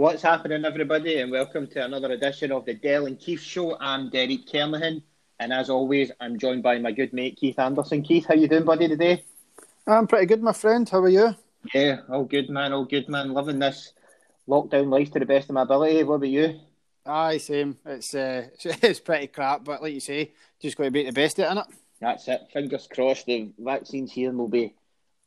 What's happening, everybody, and welcome to another edition of the Dell and Keith Show. I'm Derek Kernahan, and as always, I'm joined by my good mate Keith Anderson. Keith, how you doing, buddy, today? I'm pretty good, my friend. How are you? Yeah, all good, man. All good, man. Loving this lockdown life to the best of my ability. What about you? Aye, same. It's uh, it's pretty crap, but like you say, just got to make the best of it, innit? That's it. Fingers crossed. The vaccines here, and we'll be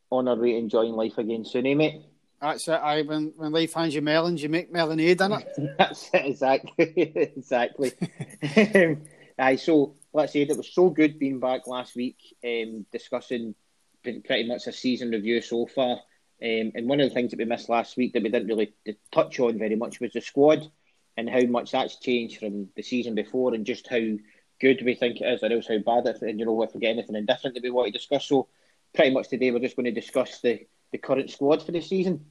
on our way to enjoying life again soon, eh, mate? That's it. I when when life hands you melons, you make melonade, innit? That's it. Exactly. exactly. um, aye. So let's say it was so good being back last week, um, discussing pretty much a season review so far. Um, and one of the things that we missed last week that we didn't really touch on very much was the squad and how much that's changed from the season before, and just how good we think it is, or else how bad it is. And you know, if we get anything indifferent that we want to discuss, so pretty much today we're just going to discuss the the current squad for the season.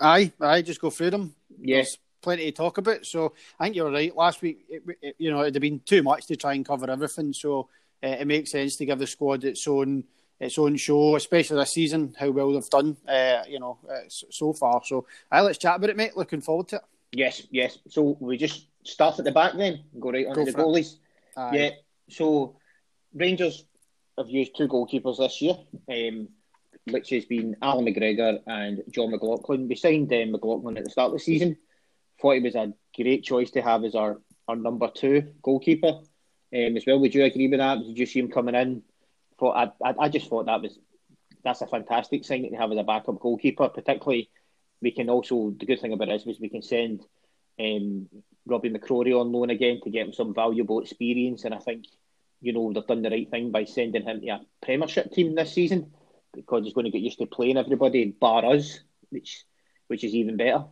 Aye, aye, just go through them. Yeah. Plenty to talk about. So I think you're right. Last week, it, it, you know, it'd have been too much to try and cover everything. So uh, it makes sense to give the squad its own its own show, especially this season. How well they've done, uh, you know, uh, so far. So aye, let's chat about it, mate. Looking forward to it. Yes, yes. So we just start at the back then, go right on to the goalies. Yeah. So Rangers have used two goalkeepers this year. Um, which has been Alan McGregor and Jon McLaughlin. We signed um, McLaughlin at the start of the season. Thought he was a great choice to have as our, our number two goalkeeper um, as well. Would you agree with that? Did you see him coming in? Thought I, I, I just thought that was that's a fantastic signing to have as a backup goalkeeper. Particularly, we can also the good thing about this was we can send um, Robbie McCrorie on loan again to get him some valuable experience. And I think you know they've done the right thing by sending him to a Premiership team this season because he's going to get used to playing everybody bar us, which which is even better.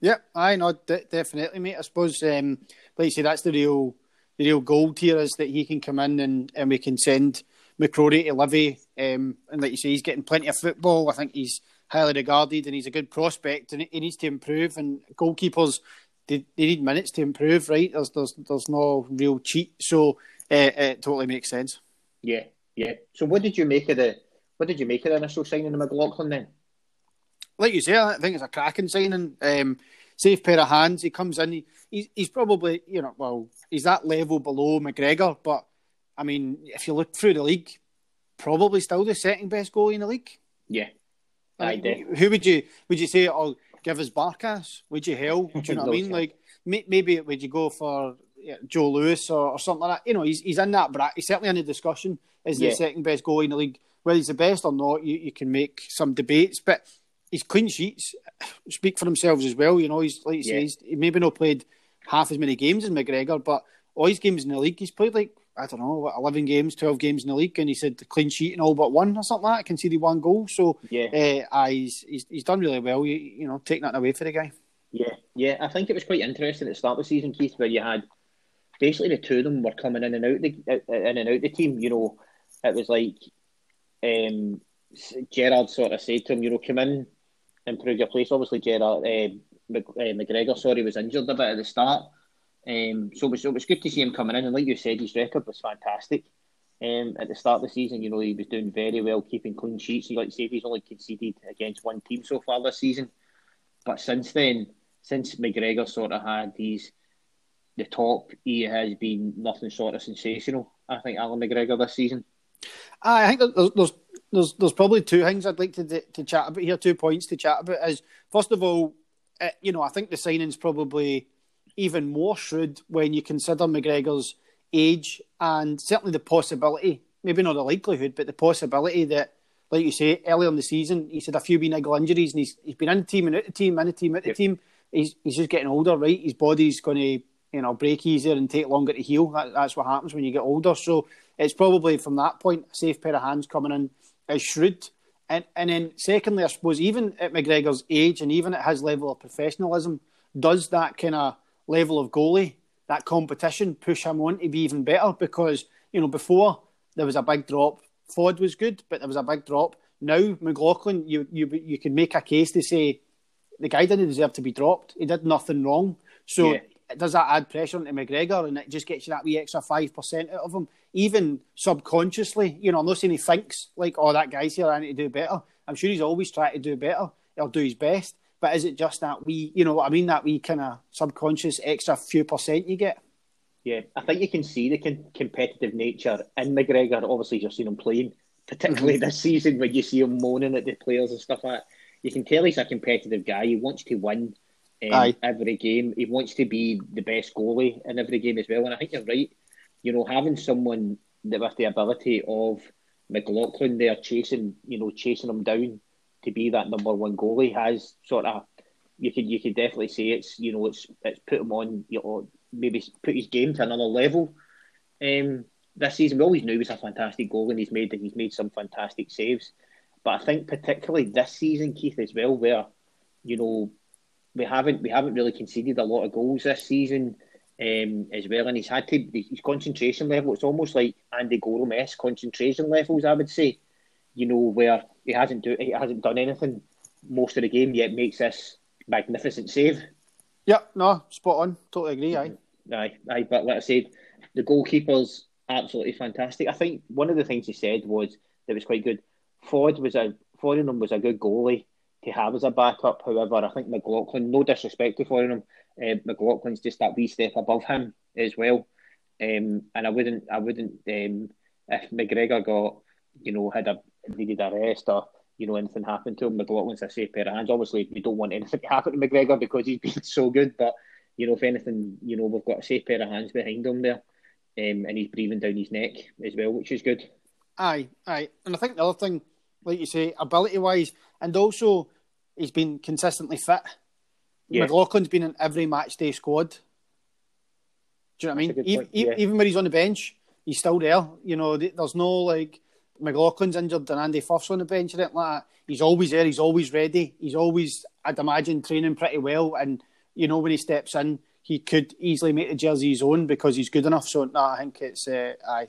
Yeah, I know d- definitely, mate. I suppose, um, like you say, that's the real the real gold here is that he can come in and, and we can send McCrorie to Livy, um, and like you say, he's getting plenty of football. I think he's highly regarded and he's a good prospect, and he needs to improve. And goalkeepers, they, they need minutes to improve, right? There's there's there's no real cheat, so uh, it totally makes sense. Yeah, yeah. So, what did you make of the what did you make of the initial signing of McLaughlin then? Like you say, I think it's a cracking signing. Um, safe pair of hands. He comes in. He, he's, he's probably, you know, well, he's that level below McGregor. But, I mean, if you look through the league, probably still the second best goalie in the league. Yeah. I mean, who would you would you say? Oh, give us Barkas? Would you hell? Do you know what I mean? Like maybe would you go for Joe Lewis or, or, something like that? You know, he's he's in that, but he's certainly in the discussion as yeah. the second best goalie in the league whether he's the best or not, you, you can make some debates. But his clean sheets speak for themselves as well. You know, he's like you yeah. say, he's, he maybe not played half as many games as McGregor, but all his games in the league, he's played like I don't know, what, eleven games, twelve games in the league, and he said the clean sheet and all but one or something like that. Conceded one goal, so yeah, uh, he's, he's he's done really well. You, you know, taking that away for the guy. Yeah, yeah, I think it was quite interesting at the start of the season, Keith, where you had basically the two of them were coming in and out the in and out the team. You know, it was like um, Gerrard sort of said to him, you know, come in, improve your place. Obviously, Gerrard, uh, McGregor, sorry, was injured a bit at the start. Um, so it was, it was good to see him coming in. And like you said, his record was fantastic. Um, at the start of the season, you know, he was doing very well, keeping clean sheets. You like to say he's only conceded against one team so far this season. But since then, since McGregor sort of had these the top, he has been nothing short of sensational. I think Alan McGregor this season. I think there's there's there's probably two things I'd like to to chat about here. Two points to chat about is first of all, uh, you know, I think the signing's probably even more shrewd when you consider McGregor's age and certainly the possibility, maybe not the likelihood, but the possibility that, like you say, earlier in the season, he said a few niggle injuries and he's he's been in the team and out the team, in the team, out the yep. team. He's he's just getting older, right? His body's going to you know break easier and take longer to heal. That, that's what happens when you get older. So it's probably from that point a safe pair of hands coming in is shrewd. And and then secondly, I suppose even at McGregor's age and even at his level of professionalism, does that kind of level of goalie, that competition, push him on to be even better? Because you know before there was a big drop. Ford was good, but there was a big drop. Now McLaughlin, you you you can make a case to say the guy didn't deserve to be dropped. He did nothing wrong. So yeah does that add pressure onto McGregor and it just gets you that wee extra 5% out of him, even subconsciously? You know, I'm not saying he thinks, like, oh, that guy's here, I need to do better. I'm sure he's always trying to do better. He'll do his best. but is it just that we, you know what I mean, that we kind of subconscious extra few percent you get? Yeah, I think you can see the con- competitive nature in McGregor. Obviously, you've seen him playing, particularly mm-hmm. this season when you see him moaning at the players and stuff like that. You can tell he's a competitive guy. He wants to win um, every game. He wants to be the best goalie in every game as well. And I think you're right. You know, having someone that with the ability of McLaughlin there chasing, you know, chasing him down to be that number one goalie has sort of you could you could definitely say it's you know it's it's put him on you know maybe put his game to another level. Um, this season we always knew he was a fantastic goal and he's made he's made some fantastic saves. But I think particularly this season, Keith, as well, where you know we haven't we haven't really conceded a lot of goals this season um, as well, and he's had to his concentration level. It's almost like Andy Goram concentration levels, I would say. You know where he hasn't do he hasn't done anything most of the game yet makes this magnificent save. Yeah, no, spot on. Totally agree. Aye, aye, aye. But like I said, the goalkeeper's absolutely fantastic. I think one of the things he said was that was quite good. Ford was a Foreign was a good goalie to have as a backup. However, I think McLaughlin, no disrespect to Foreign, uh, McLaughlin's just that wee step above him as well. Um, and I wouldn't, I wouldn't, um, if McGregor got, you know, had a needed a rest or you know anything happened to him, McLaughlin's a safe pair of hands. Obviously, we don't want anything to happen to McGregor because he's been so good. But you know, if anything, you know, we've got a safe pair of hands behind him there, um, and he's breathing down his neck as well, which is good. Aye, aye, and I think the other thing, like you say, ability wise, and also he's been consistently fit. McLaughlin's been in every match day squad. Do you know what I mean? Even, yeah. even when he's on the bench, he's still there. You know, there's no like McLaughlin's injured and Andy Firth's on the bench or anything like that. He's always there. He's always ready. He's always, I'd imagine, training pretty well. And you know, when he steps in, he could easily make the jersey his own because he's good enough. So, no, I think it's, uh, I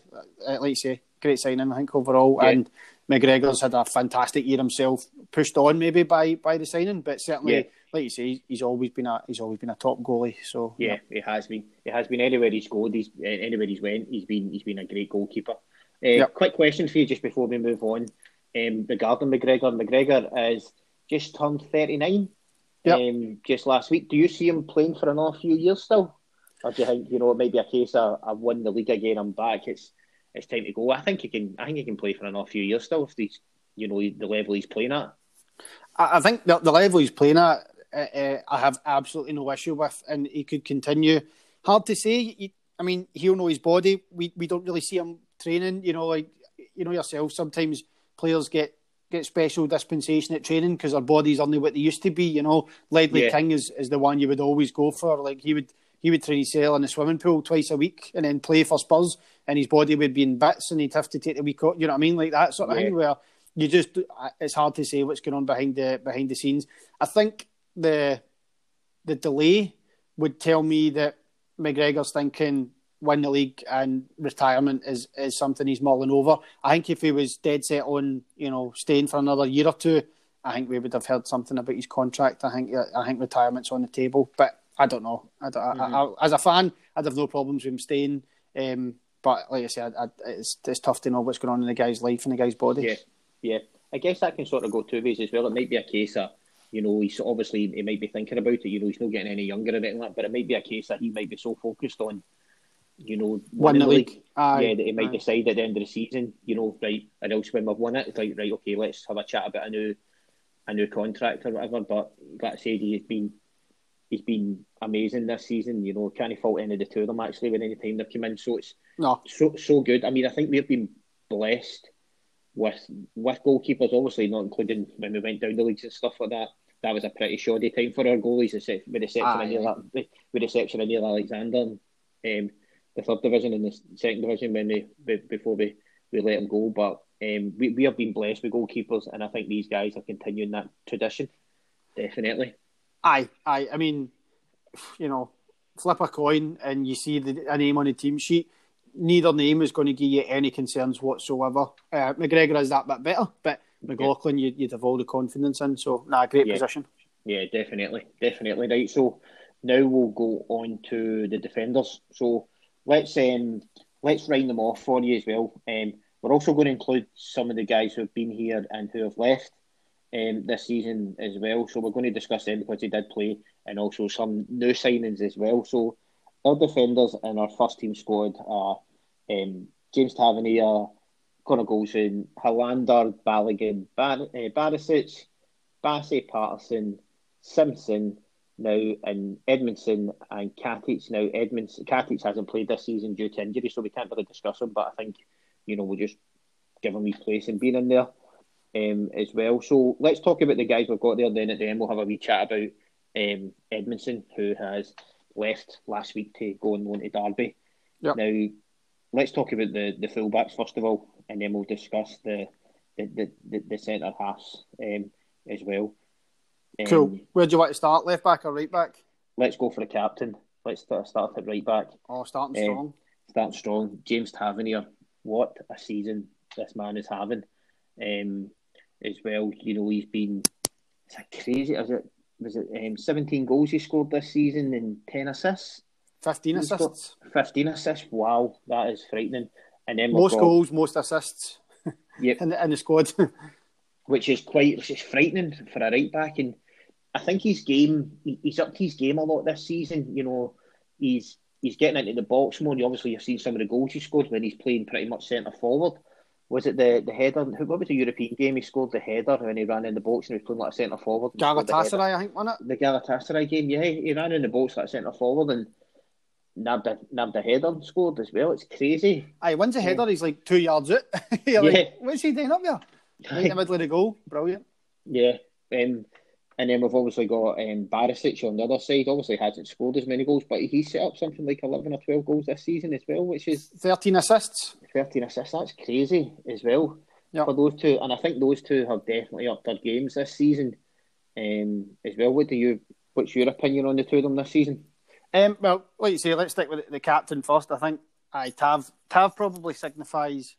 like you say, great signing. I think overall, yeah. and McGregor's had a fantastic year himself, pushed on maybe by by the signing, but certainly, yeah. Like you say, he's always been a he's always been a top goalie. So yeah, yeah. he has been. He has been anywhere he's scored. He's anywhere he's went. He's been he's been a great goalkeeper. Uh, yep. Quick question for you just before we move on um, regarding McGregor. McGregor is just turned thirty nine. Yep. Um, just last week. Do you see him playing for another few years still, or do you think you know it might be a case of I've won the league again, I'm back. It's it's time to go. I think he can. I think he can play for another few years still if he's, you know, the level he's playing at. I think the, the level he's playing at, uh, uh, I have absolutely no issue with, and he could continue. Hard to say. I mean, he'll know his body. We we don't really see him training. You know, like you know yourself. Sometimes players get get special dispensation at training because their bodies aren't what they used to be. You know, Ledley yeah. King is, is the one you would always go for. Like he would he would train sail in the swimming pool twice a week and then play for Spurs and his body would be in bits and he'd have to take the week off. You know what I mean? Like that sort of yeah. thing where you just it's hard to say what's going on behind the behind the scenes. I think the the delay would tell me that McGregor's thinking win the league and retirement is, is something he's mulling over. I think if he was dead set on, you know, staying for another year or two, I think we would have heard something about his contract. I think I think retirement's on the table, but I don't know. I don't, mm-hmm. I, I, as a fan, I'd have no problems with him staying. Um, but like I said, I, it's it's tough to know what's going on in the guy's life and the guy's body. Yeah, yeah. I guess that can sort of go two ways as well. It might be a case of, you know, he's obviously he might be thinking about it. You know, he's not getting any younger or anything like that. But it might be a case that he might be so focused on, you know, winning the league. league. Aye, yeah, that he might aye. decide at the end of the season, you know, right, I know swim, I've won it. It's like right, okay, let's have a chat about a new, a new contract or whatever. But like I said, he's been he's been amazing this season. You know, can't fault any of the two of them actually with any time they've come in. So it's no. So so good. I mean, I think we've been blessed with with goalkeepers. Obviously, not including when we went down the leagues and stuff like that. That was a pretty shoddy time for our goalies, with the exception of Neil, with the exception of Neil Alexander, um, the third division and the second division when we before we, we let him go. But um, we we have been blessed with goalkeepers, and I think these guys are continuing that tradition. Definitely. Aye, aye. I mean, you know, flip a coin and you see the, a name on the team sheet neither name is going to give you any concerns whatsoever. Uh, McGregor is that bit better, but McLaughlin you, would have all the confidence in. So, nah, great yeah. position. Yeah, definitely, definitely. Right. So now we'll go on to the defenders. So let's um let's round them off for you as well. Um, we're also going to include some of the guys who have been here and who have left. um, this season as well. So we're going to discuss them because they did play, and also some new signings as well. So our defenders in our first team squad are um, James Tavernier, Connor Goldson, Helander, Balogun, Bar- uh, Barisic, Bassey, Patterson, Simpson, now and Edmundson and Katic. Now Edmundson Katic hasn't played this season due to injury, so we can't really discuss him. But I think you know we'll just give him his place and being in there um, as well. So let's talk about the guys we've got there. Then at the end we'll have a wee chat about um, Edmundson, who has left last week to go and loan to Derby. Yep. Now let's talk about the the fullbacks first of all, and then we'll discuss the the the, the, the centre halves um, as well. Um, cool. Where do you want to start? Left back or right back? Let's go for the captain. Let's start, start at right back. Oh, starting um, strong. Starting strong. James Tavernier. What a season this man is having. Um, as well, you know, he's been. It's a crazy. Is it was it um, 17 goals he scored this season and 10 assists? 15 assists. 15 assists. Wow, that is frightening. And then most got, goals, most assists. Yep. in, the, in the squad. which is quite which is frightening for a right back. And I think his game he's up to his game a lot this season. You know, he's he's getting into the box more. You obviously you've seen some of the goals he scored when he's playing pretty much centre forward. Was it the, the header? What was the European game? He scored the header when he ran in the box and he was playing like a centre forward. Galatasaray, I think, wasn't it? The Galatasaray game, yeah. He ran in the box like a centre forward and nabbed a, nabbed a header and scored as well. It's crazy. Aye, wins a header, yeah. he's like two yards out. yeah. Like, what's he doing up there? Right in the middle of the goal. Brilliant. Yeah. Um, and then we've obviously got um, Barisic on the other side. Obviously, hasn't scored as many goals, but he's set up something like 11 or 12 goals this season as well, which is 13 assists. 13 assists. That's crazy as well yep. for those two. And I think those two have definitely upped their games this season um, as well. What do you? What's your opinion on the two of them this season? Um, well, like you say, let's stick with the captain first. I think I Tav Tav probably signifies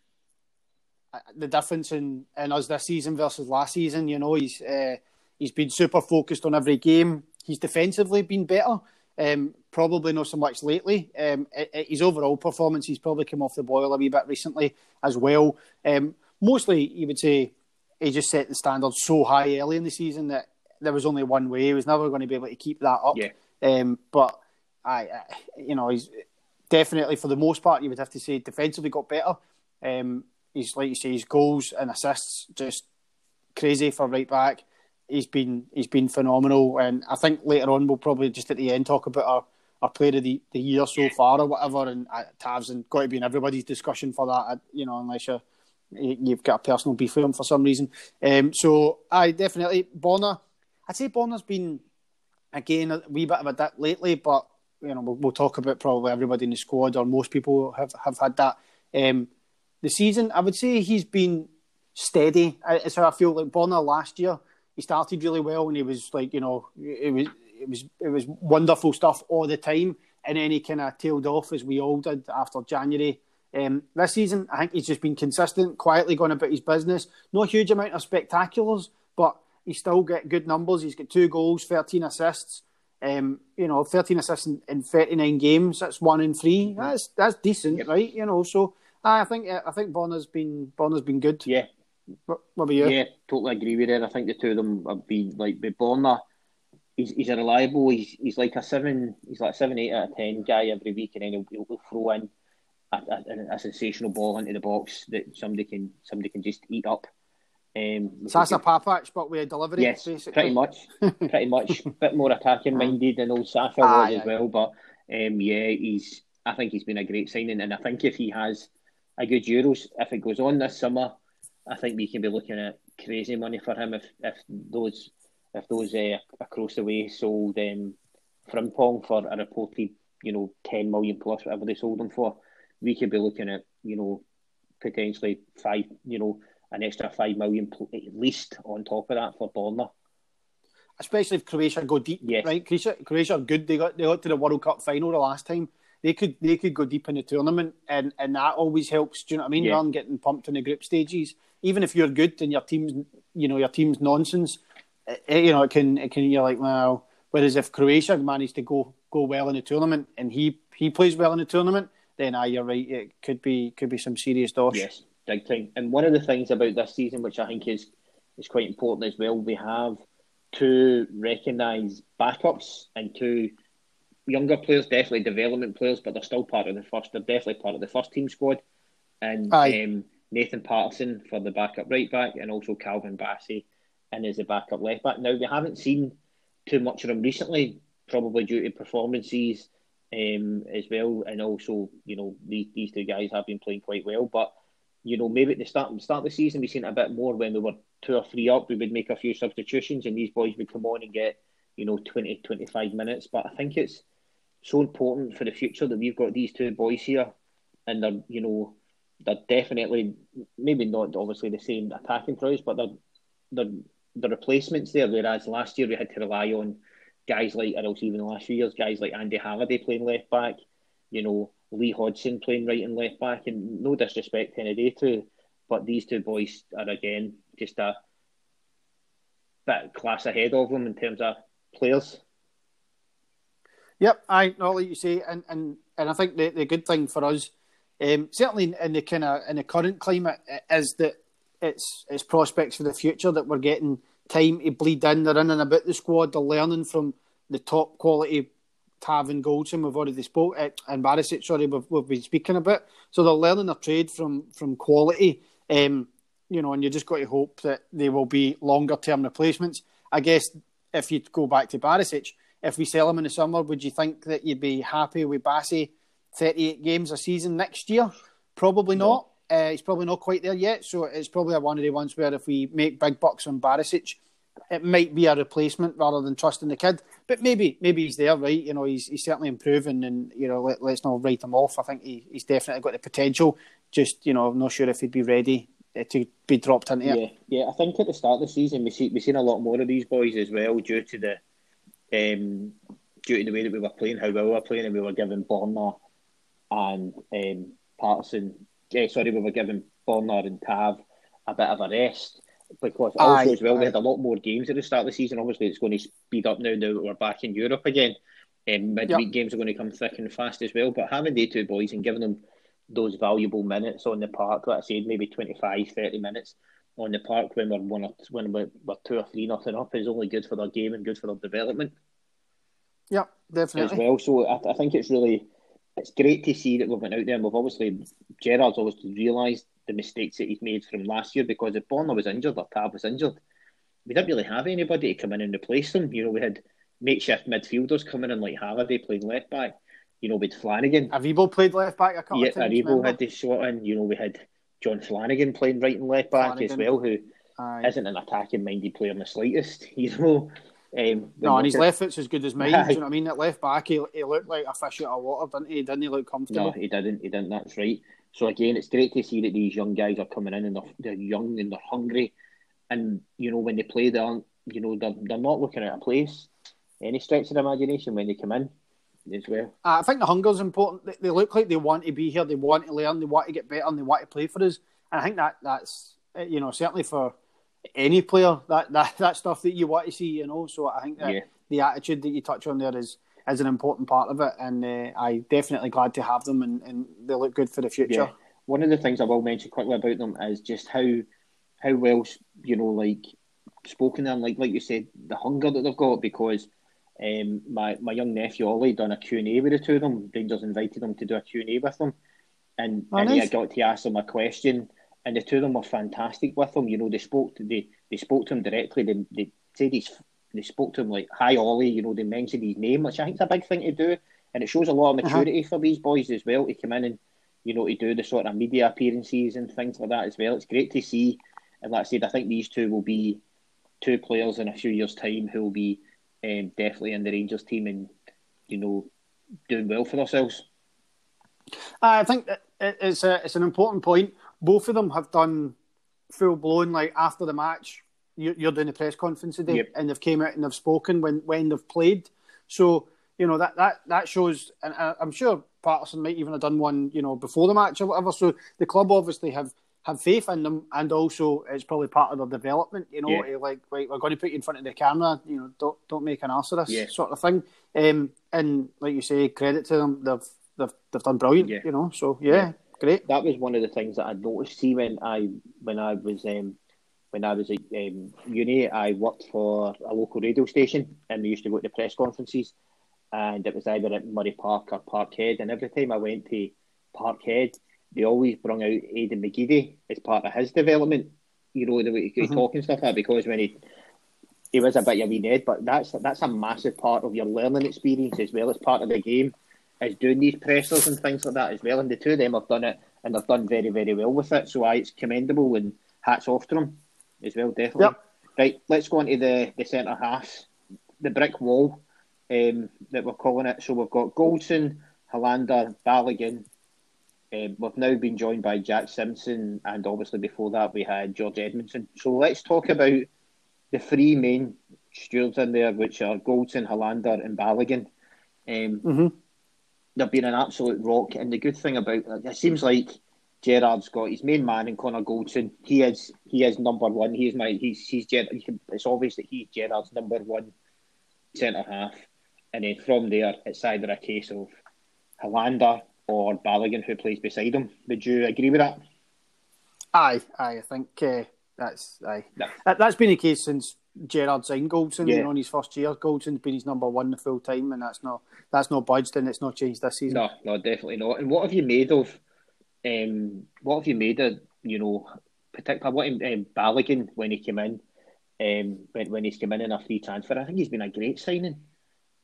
uh, the difference in, in us this season versus last season. You know, he's uh, he's been super focused on every game. He's defensively been better. Um, probably not so much lately. Um, his overall performance, he's probably come off the boil a wee bit recently as well. Um, mostly, you would say he just set the standard so high early in the season that there was only one way. He was never going to be able to keep that up. Yeah. Um, but I, you know, he's definitely for the most part, you would have to say defensively got better. Um, he's like you say, his goals and assists just crazy for right back. He's been he's been phenomenal, and I think later on we'll probably just at the end talk about our, our player of the, the year so far or whatever. And uh, Tavs and got to be in everybody's discussion for that, you know, unless you're you've got a personal beef with him for some reason. Um, so I definitely Borna. I'd say Borna's been again a wee bit of a dip lately, but you know, we'll, we'll, talk about probably everybody in the squad, or most people have, have had that. Um, the season, I would say he's been steady. It's how I feel like Borna last year. He started really well, and he was like, you know, it was it was it was wonderful stuff all the time, and then he kind of tailed off as we all did after January. Um, this season, I think he's just been consistent, quietly going about his business. No huge amount of spectaculars, but he's still got good numbers. He's got two goals, thirteen assists. Um, you know, 13 assists in, in, 39 games. That's one in three. That's that's decent, yep. right? You know, so I think I think Borna's been Borna's been good. Yeah. What, what about you? Yeah, totally agree with that. I think the two of them have been like with Borna. He's, he's a reliable. He's he's like a seven. He's like a seven, eight out of ten guy every week, and then he'll, he'll throw in a, a, a sensational ball into the box that somebody can somebody can just eat up. Um, so that's a Papac, but with a delivery. Yes, basically. pretty much, pretty much. a bit more attacking minded than old Sacha ah, was yeah. as well. But um, yeah, he's. I think he's been a great signing, and I think if he has a good Euros, if it goes on this summer, I think we can be looking at crazy money for him if if those if those uh, across the way sold um, Frimpong for a reported you know ten million plus whatever they sold him for, we could be looking at you know potentially five you know an extra five million at least on top of that for Borna. Especially if Croatia go deep, yes. right? Croatia, Croatia are good. They got they got to the World Cup final the last time. They could they could go deep in the tournament, and, and that always helps. Do you know what I mean? Yeah. Rather than getting pumped in the group stages, even if you're good and your team's you know your team's nonsense, it, eh, eh, you know it can it can you're like well. Whereas if Croatia managed to go go well in the tournament and he he plays well in the tournament, then ah, you're right. It could be could be some serious dosh. Yes big time. And one of the things about this season, which I think is is quite important as well. We have two recognised backups and two younger players, definitely development players, but they're still part of the first. They're definitely part of the first team squad. And um, Nathan Patterson for the backup right back, and also Calvin Bassey, and as a backup left back. Now we haven't seen too much of them recently, probably due to performances um, as well, and also you know these these two guys have been playing quite well, but. You know, maybe at the start start of the season we seen it a bit more when we were two or three up. We would make a few substitutions, and these boys would come on and get you know 20, 25 minutes. But I think it's so important for the future that we've got these two boys here, and they're you know they're definitely maybe not obviously the same attacking prowess, but they're they're the replacements there. Whereas last year we had to rely on guys like, and also even the last few years, guys like Andy Halliday playing left back, you know Lee Hodson playing right and left back, and no disrespect to any day to, but these two boys are again just a bit class ahead of them in terms of players. Yep, I know what you say, and, and, and I think the, the good thing for us, um, certainly in the kind of in the current climate, is that it's it's prospects for the future that we're getting time to bleed in. They're in and about the squad. They're learning from the top quality Tav and Goldson. We've already spoke uh, and Barisic. Sorry, we've, we've been speaking about. So they're learning their trade from from quality. Um, you know, and you just got to hope that they will be longer term replacements. I guess if you go back to Barisic if we sell him in the summer, would you think that you'd be happy with Bassey 38 games a season next year? Probably no. not. Uh, he's probably not quite there yet, so it's probably one of the ones where if we make big bucks on Barisic, it might be a replacement rather than trusting the kid. But maybe, maybe he's there, right? You know, he's he's certainly improving, and you know, let, us not write him off. I think he, he's definitely got the potential. Just you know, I'm not sure if he'd be ready uh, to be dropped into it. Yeah, yeah. I think at the start of the season we see we've seen a lot more of these boys as well due to the um, due to the way that we were playing, how well we were playing, and we were giving Borna and um, Patterson, yeah, sorry, we were giving Borna and Tav a bit of a rest because also aye, as well aye. we had a lot more games at the start of the season. Obviously, it's going to speed up now. Now that we're back in Europe again, um, midweek yep. games are going to come thick and fast as well. But having the two boys and giving them those valuable minutes on the park, like I said, maybe 25, 30 minutes on the park when we're one or when we're, we're two or three nothing up is only good for their game and good for their development. Yeah, definitely. As well, so I, I think it's really it's great to see that we've been out there and we've obviously Gerrard's obviously realised the mistakes that he's made from last year because if Borna was injured or Tav was injured, we didn't really have anybody to come in and replace them. You know, we had makeshift midfielders coming in like Halliday playing left back. You know, with Flanagan. Aribo played left back a couple yeah, of times. Aribo had the shot in. You know, we had John Flanagan playing right and left back Flanagan. as well, who not an attacking minded player in the slightest. You know. Um, no, and his left foot's as good as mine. do you know what I mean? At left back, he, he looked like a fish out of water, didn't he? Didn't he look comfortable? No, he didn't. He didn't. That's right. So again, it's great to see that these young guys are coming in and they're, they're young and they're hungry, and you know when they play, they're you know they're, they're not looking at a place any stretch of the imagination when they come in as well. Uh, I think the hunger is important. They, they look like they want to be here. They want to learn. They want to get better, and they want to play for us. And I think that that's eh, you know certainly for any player that, that that stuff that you want to see. You know, so I think that yeah. the attitude that you touch on there is is an important part of it, and uh, I definitely glad to have them, and, and they look good for the future. Yeah. One of the things I will mention quickly about them is just how how well you know like spoken there, like like you said, the hunger that they've got because. Um, my, my young nephew Ollie done a Q&A with the two of them. Rangers invited them to do a Q&A with them. And, oh, and nice. I got to ask them a question and the two of them were fantastic with them. You know, they spoke to they, they spoke to him directly. They, they said he's they spoke to him like, "Hi, Ollie." You know, they mentioned his name, which I think is a big thing to do, and it shows a lot of uh-huh. maturity uh-huh. for these boys as well to come in and you know to do the sort of media appearances and things like that as well. It's great to see, and like I said, I think these two will be two players in a few years' time who will be um, definitely in the Rangers team and you know doing well for themselves. I think it's a, it's an important point both of them have done full blown like after the match. You're doing the press conference today, yep. and they've came out and they've spoken when when they've played. So you know that that that shows, and I'm sure Patterson might even have done one, you know, before the match or whatever. So the club obviously have have faith in them, and also it's probably part of their development. You know, yeah. like right, we're going to put you in front of the camera. You know, don't don't make an ass of this yeah. sort of thing. Um, and like you say, credit to them. They've they've they've done brilliant. Yeah. You know, so yeah, Great. That was one of the things that I noticed. See when I when I was um, when I was at um, uni, I worked for a local radio station, and we used to go to press conferences, and it was either at Murray Park or Parkhead. And every time I went to Parkhead, they always brought out Aidan McGeady as part of his development. You know the way he mm-hmm. talking stuff like because when he he was a bit of a wee Ned, but that's that's a massive part of your learning experience as well as part of the game, is doing these pressers and things like that as well. And the two of them have done it, and they've done very very well with it. So I, it's commendable and hats off to them as well, definitely. Yep. Right, let's go into the the centre half, the brick wall um, that we're calling it. So we've got Goldson, Helander, Balogun. um, we've now been joined by Jack Simpson, and obviously before that we had George Edmundson. So let's talk about the three main stewards in there, which are Goldson, Helander, and Balogun. Um, mm-hmm. They've been an absolute rock, and the good thing about it seems like Gerrard's got his main man in Connor Goldson. He is he is number one. He is my he's he's it's obvious that he's Gerrard's number one centre half, and then from there it's either a case of Helander or Balogun who plays beside him. Would you agree with that? Aye, aye. I think uh, that's aye. Yeah. That, has been the case since Gerard signed Goldson. Yeah. In his first year, Goldson's been his number one the full time, and that's not that's not budged, and it's not changed this season. No, no, definitely not. And what have you made of? Um, what have you made of? You know, particularly what um, Balogun when he came in, um, when when he's come in in a free transfer. I think he's been a great signing.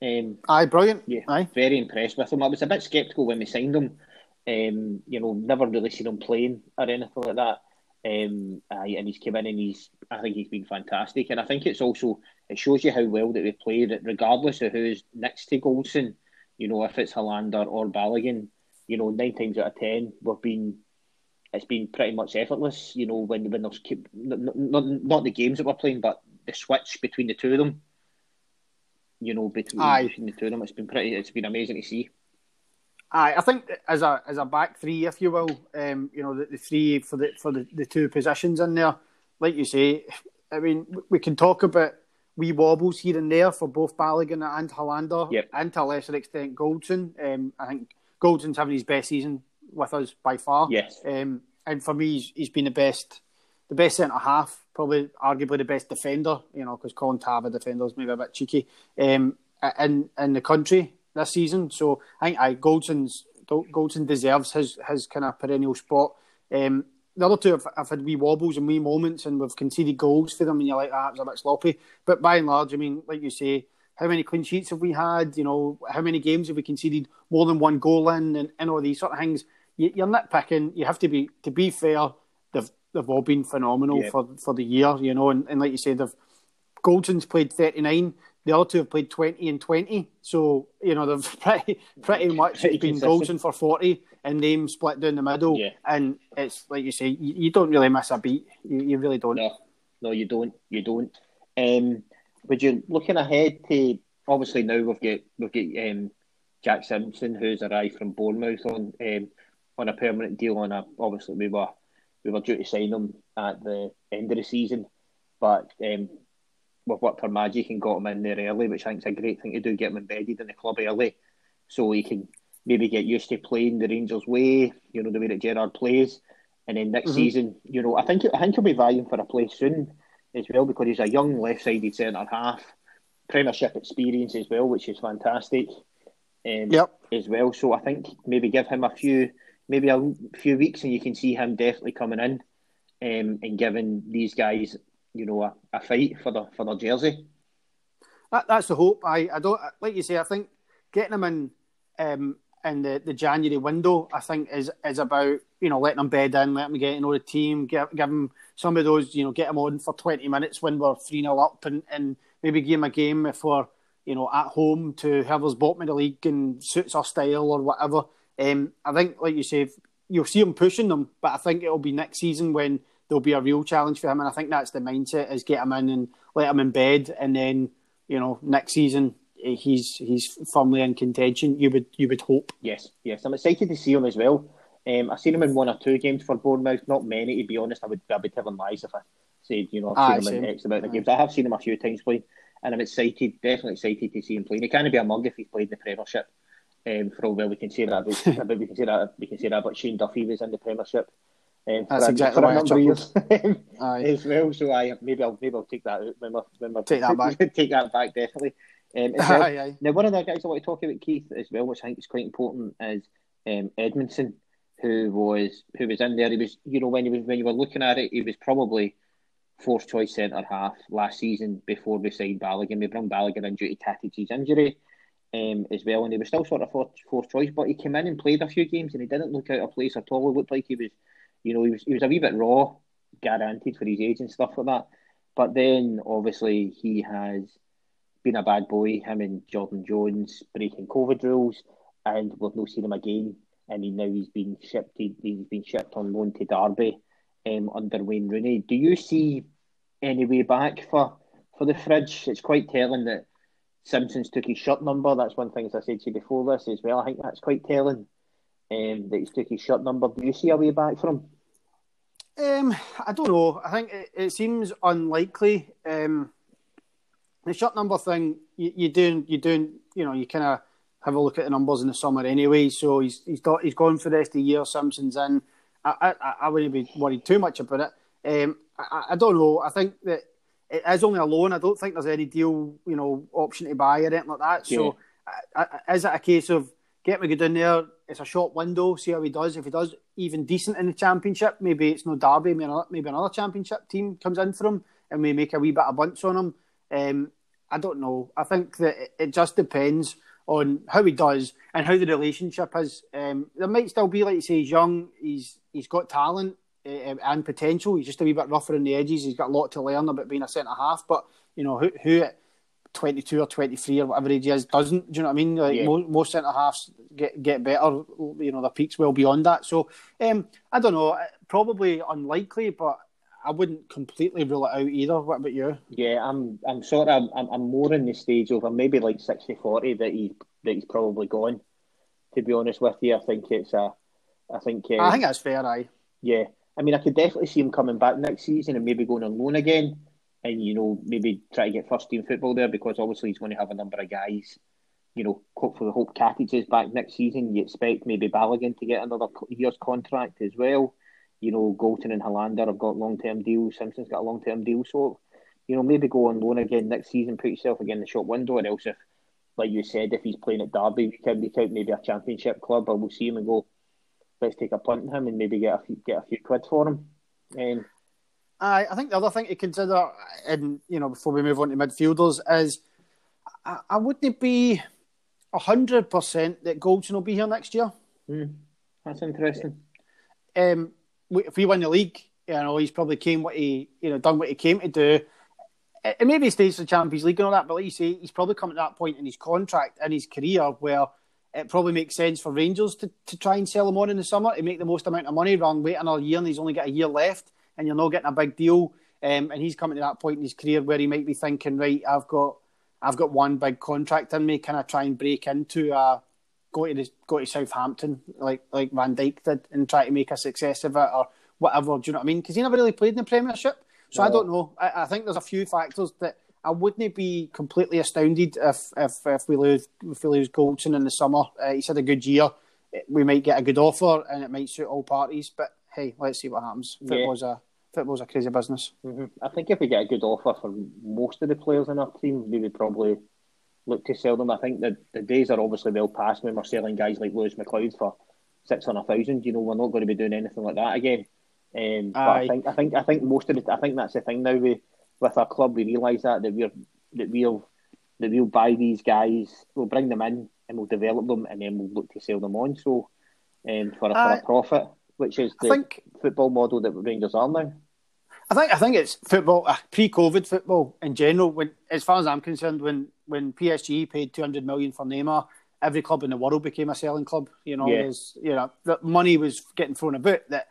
Um, aye, brilliant. Yeah, aye. very impressed with him. I was a bit sceptical when we signed him. Um, you know, never really seen him playing or anything like that. Um, aye, and he's come in and he's, I think he's been fantastic. And I think it's also, it shows you how well that we played, regardless of who's next to Goldson. You know, if it's Helander or Balogun, you know, nine times out of ten, we've been it's been pretty much effortless. You know, when when there's not, not, not the games that we're playing, but the switch between the two of them you know, between, Aye. between the two of them. It's been pretty. It's been amazing to see. Aye, I think as a as a back three, if you will, um, you know, the, the three for the for the, the two positions in there, like you say, I mean, we can talk about wee wobbles here and there for both Balogun and Helander, yep. and to a lesser extent Goldson. Um, I think Goldson's having his best season with us by far. Yes. Um, and for me, he's, he's been the best, the best centre half probably arguably the best defender, you know, because Colin Tava defenders maybe a bit cheeky um, in in the country this season. So I think I Goldson's Goldson deserves his his kind of perennial spot. Um, the other two have, have, had wee wobbles and wee moments, and we've conceded goals for them, and you're like, ah, it was a bit sloppy. But by and large, I mean, like you say, how many clean sheets have we had? You know, how many games have we conceded more than one goal in, and, and all these sort of things. You, you're nitpicking. You have to be to be fair they've they've all been phenomenal yeah. for, for the year, you know, and, and like you said, they've Goldson's played 39, the other two have played 20 and 20. So, you know, they've pretty pretty much pretty been Goldson for 40 and them split down the middle. Yeah. And it's like you say, you, you don't really miss a beat. You, you, really don't. No, no, you don't. You don't. Um, would you looking ahead to obviously now we've got we've got um, Jack Simpson who's arrived from Bournemouth on um, on a permanent deal on a obviously we were we were due to sign him at the end of the season, but um, we've worked for magic and got him in there early, which I think is a great thing to do, get him embedded in the club early, so he can maybe get used to playing the Rangers way, you know, the way that Gerrard plays, and then next mm-hmm. season, you know, I think I think he'll be vying for a place soon as well because he's a young left-sided centre half, Premiership experience as well, which is fantastic. Um, yep. As well, so I think maybe give him a few maybe a few weeks and you can see him definitely coming in um, and giving these guys, you know, a, a fight for the for their jersey. That, that's the hope. I, I don't like you say. I think getting him in um, in the, the January window, I think is is about you know letting them bed in, letting them get to know the team, give, give them some of those, you know, get them on for twenty minutes when we're three 0 up, and, and maybe give them a game if we're you know at home to whoever's bottom of the league and suits our style or whatever. Um, I think, like you say, you'll see him pushing them, but I think it'll be next season when there'll be a real challenge for him. And I think that's the mindset: is get him in and let him in bed, and then you know next season he's he's firmly in contention. You would you would hope. Yes, yes, I'm excited to see him as well. Um, I've seen him in one or two games for Bournemouth, not many to be honest. I would I would be telling lies if I said you know I've seen him in X amount of games. I have seen him a few times play, and I'm excited, definitely excited to see him play. He can't be a mug if he's played in the Premiership. Um, for all well we can say that, but we can say that we can say that. But Shane Duffy was in the Premiership Um, That's exactly why I chuckled. as well. So I maybe I'll maybe I'll take that out when we when we take that back. take that back definitely. Um, well. aye, aye. Now one of the guys I want to talk about Keith as well, which I think is quite important, is um, Edmundson, who was who was in there. He was you know when you was when you were looking at it, he was probably fourth choice centre half last season before we signed Balogun. We brought Balogun in due to Katic's injury um, as well, and he was still sort of fourth, fourth choice. But he came in and played a few games, and he didn't look out of place at all. He looked like he was, you know, he was he was a wee bit raw, guaranteed for his age and stuff like that. But then obviously he has been a bad boy. Him and Jordan Jones breaking COVID rules, and we've not seen him again. And he, now he's been shipped. He, he's been shipped on loan to Derby um, under Wayne Rooney. Do you see any way back for for the fridge? It's quite telling that Simpsons took his shirt number. That's one thing, as I said to you before this as well. I think that's quite telling um, that he's took his shirt number. Do you see a way back for him? Um, I don't know. I think it, it seems unlikely. Um, the shirt number thing, you, you doing, you doing, you know, you kind of have a look at the numbers in the summer anyway. So he's he's got he's gone for the rest of the year. Simpsons in. I I, I wouldn't be worried too much about it. Um, I, I don't know. I think that it is only a loan. I don't think there's any deal, you know, option to buy or anything like that. So, yeah. is it a case of get me good in there? It's a short window. See how he does. If he does even decent in the championship, maybe it's no Derby. Maybe another, maybe another championship team comes in for him, and we make a wee bit of bunch on him. Um, I don't know. I think that it just depends on how he does and how the relationship is. Um, there might still be, like you say, he's young. He's he's got talent uh, and potential. He's just a wee bit rougher on the edges. He's got a lot to learn about being a centre half. But you know who who at twenty two or twenty three or whatever age he is doesn't. Do you know what I mean? Like yeah. most, most centre halves get get better. You know their peaks well beyond that. So um, I don't know. Probably unlikely, but I wouldn't completely rule it out either. What about you? Yeah, I'm I'm sort of I'm, I'm more in the stage of I'm maybe like 60-40 that he that he's probably gone. To be honest with you, I think it's a I think uh, I think that's fair. I yeah. I mean, I could definitely see him coming back next season and maybe going on loan again, and you know maybe try to get first team football there because obviously he's going to have a number of guys. You know, hopefully hope Katic is back next season. You expect maybe Balogun to get another year's contract as well you know, Goldson and Helander have got long term deals. Simpson's got a long term deal. So, you know, maybe go on loan again next season, put yourself again in the shop window, or else if, like you said, if he's playing at Derby week in week out, maybe a championship club, or we'll see him and go, let's take a punt on him and maybe get a few, get a few quid for him. Um, I I think the other thing to consider, and you know, before we move on to midfielders, is I, I wouldn't be hundred percent that Goldson will be here next year. Mm, that's interesting. Um, if we win the league, you know, he's probably came what he, you know, done what he came to do. And maybe he stays for the Champions League and all that, but like you say, he's probably come to that point in his contract and his career where it probably makes sense for Rangers to, to try and sell him on in the summer to make the most amount of money rather than wait another year and he's only got a year left and you're not getting a big deal. Um, and he's coming to that point in his career where he might be thinking, right, I've got I've got one big contract in me, can I try and break into a go to the, go to Southampton like like Van Dijk did and try to make a success of it or whatever. Do you know what I mean? Because he never really played in the Premiership, so no. I don't know. I, I, think there's a few factors that I wouldn't be completely astounded if if, if we lose if we lose Goldson in the summer. Uh, he's had a good year. We might get a good offer and it might suit all parties. But hey, let's see what happens. Football's yeah. a football's a crazy business. Mm-hmm. I think if we get a good offer for most of the players in our team, we would probably look to sell them. I think that the days are obviously well past when we're selling guys like Lewis McLeod for six hundred thousand. You know, we're not going to be doing anything like that again. Um, but I think I think I think most of the I think that's the thing now. We with our club, we realise that that we're that we'll that we'll buy these guys, we'll bring them in, and we'll develop them, and then we'll look to sell them on. So, um, for a, for a profit, which is the think, football model that Rangers are now. I think I think it's football uh, pre-COVID football in general. When, as far as I'm concerned, when when PSG paid 200 million for Neymar, every club in the world became a selling club. You know, yeah. you know, the money was getting thrown about. That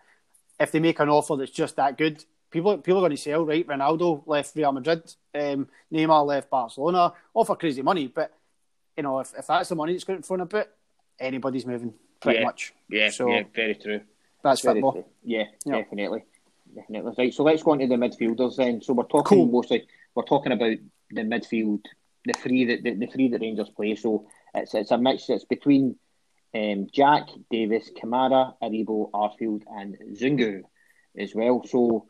if they make an offer that's just that good, people people are going to sell. Right, Ronaldo left Real Madrid, um, Neymar left Barcelona, all for crazy money. But you know, if, if that's the money that's going thrown about, anybody's moving pretty yeah. much. Yeah, so yeah, very true. That's very football. True. Yeah, definitely. Definitely. Right, so let's go on to the midfielders then. So we're talking cool. mostly we're talking about the midfield the three that the, the three that Rangers play. So it's it's a mix. It's between um, Jack, Davis, Kamara, Aribo, Arfield, and Zungu. as well. So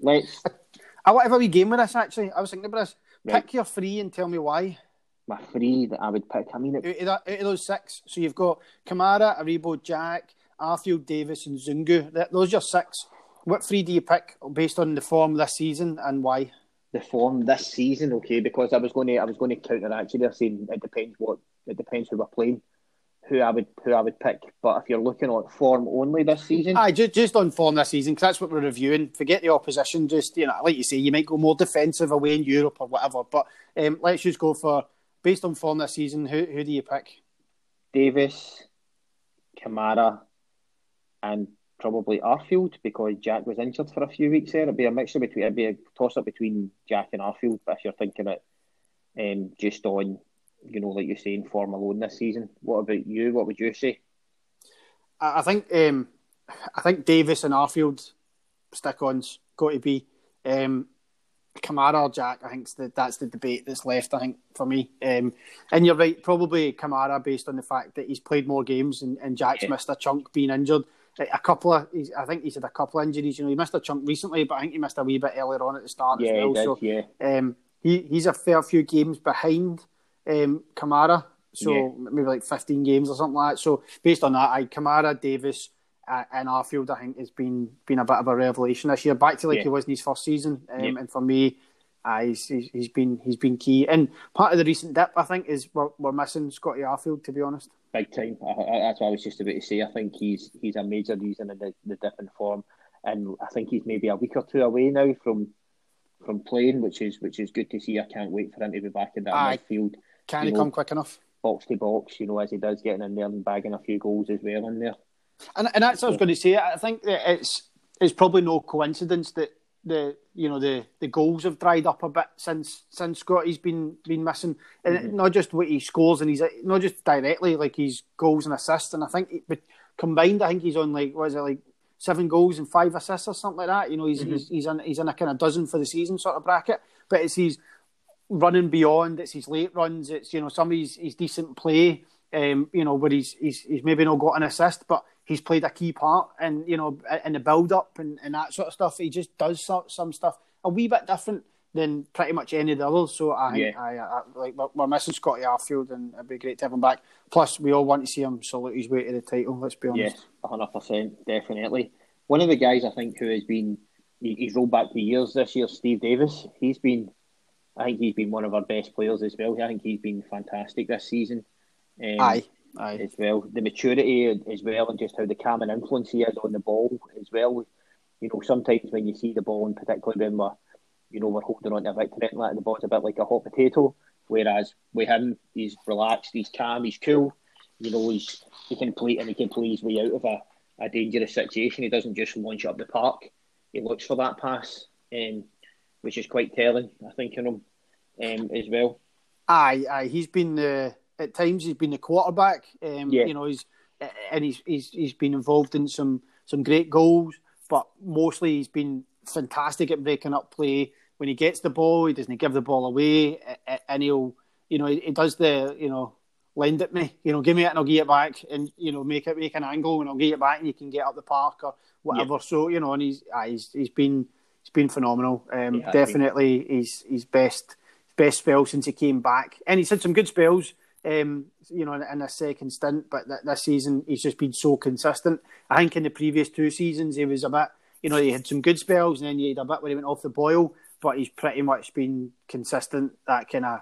let's. I, want to have a wee game with this. Actually, I was thinking about this. Right. Pick your three and tell me why. My three that I would pick. I mean, it... out, of that, out of those six, so you've got Kamara, Aribo, Jack, Arfield, Davis, and Zungu. Those are your six. What three do you pick based on the form this season and why? The form this season, okay, because I was going to I was going to counter actually. They're saying it depends what it depends who we're playing who I would who I would pick. But if you're looking at form only this season, aye, just just on form this season because that's what we're reviewing. Forget the opposition. Just you know, like you say, you might go more defensive away in Europe or whatever. But um, let's just go for based on form this season. Who who do you pick? Davis, Kamara, and probably Arfield because Jack was injured for a few weeks there. It'd be a mixture between it'd be a toss up between Jack and Arfield. But if you're thinking it um, just on you know, like you're saying, form alone this season. What about you? What would you say? I think um, I think Davis and Arfield stick ons got to be um, Kamara or Jack. I think the, that's the debate that's left. I think for me, um, and you're right, probably Kamara based on the fact that he's played more games and, and Jack's yeah. missed a chunk being injured. A couple of, I think he's had a couple of injuries. You know, he missed a chunk recently, but I think he missed a wee bit earlier on at the start yeah, as well. Did, so, yeah, um, he he's a fair few games behind um, Kamara, so yeah. maybe like 15 games or something like that. So based on that, I Kamara, Davis, uh, and Arfield, I think has been been a bit of a revelation this year. Back to like yeah. he was in his first season, um, and for me, uh, he's, he's been he's been key. And part of the recent dip, I think, is we're, we're missing Scotty Arfield. To be honest, big time. I, I, that's what I was just about to say. I think he's he's a major reason in the, the dip in form, and I think he's maybe a week or two away now from from playing, which is which is good to see. I can't wait for him to be back in that Aye. midfield. Can he know, come quick enough? Box to box, you know, as he does, getting in there and bagging a few goals as well in there. And and that's what I was going to say. I think that it's it's probably no coincidence that the you know the, the goals have dried up a bit since since Scotty's been been missing, and mm-hmm. not just what he scores and he's not just directly like his goals and assists. And I think, but combined, I think he's on like what is it like seven goals and five assists or something like that. You know, he's mm-hmm. he's he's in, he's in a kind of dozen for the season sort of bracket. But it's his running beyond. It's his late runs. It's you know some of his, his decent play. Um, you know where he's, he's he's maybe not got an assist, but he's played a key part and you know in the build up and, and that sort of stuff. He just does some, some stuff a wee bit different than pretty much any of the others. So I yeah. I, I, like we're, we're, missing Scotty Arfield, and it'd be great to have him back. Plus, we all want to see him salute his way to the title. Let's be honest. Yes, hundred percent, definitely. One of the guys I think who has been he's rolled back the years this year, Steve Davis. He's been I think he's been one of our best players as well. I think he's been fantastic this season. Um, aye, aye. As well, the maturity as well, and just how the calming influence he is on the ball as well. You know, sometimes when you see the ball, and particularly when we're, you know, we're holding on to a victory, and like the ball's a bit like a hot potato. Whereas with him, he's relaxed, he's calm, he's cool. You know, he's he can play and he can play his way out of a, a dangerous situation. He doesn't just launch up the park. He looks for that pass. Um, which is quite telling, I think, in him um, as well. Aye, aye, he's been uh, at times he's been the quarterback. Um, yeah. you know, he's and he's he's he's been involved in some some great goals, but mostly he's been fantastic at breaking up play. When he gets the ball, he doesn't give the ball away, and he'll you know he, does the you know lend it me, you know, give me it and I'll give it back, and you know make it make an angle and I'll give it back, and you can get up the park or whatever. Yeah. So you know, and he's he's he's been he's been phenomenal. Um, yeah, definitely, he's his best best spell since he came back, and he's had some good spells. Um, you know, in, in a second stint, but th- this season he's just been so consistent. I think in the previous two seasons he was a bit, you know, he had some good spells, and then he had a bit where he went off the boil. But he's pretty much been consistent. That kind of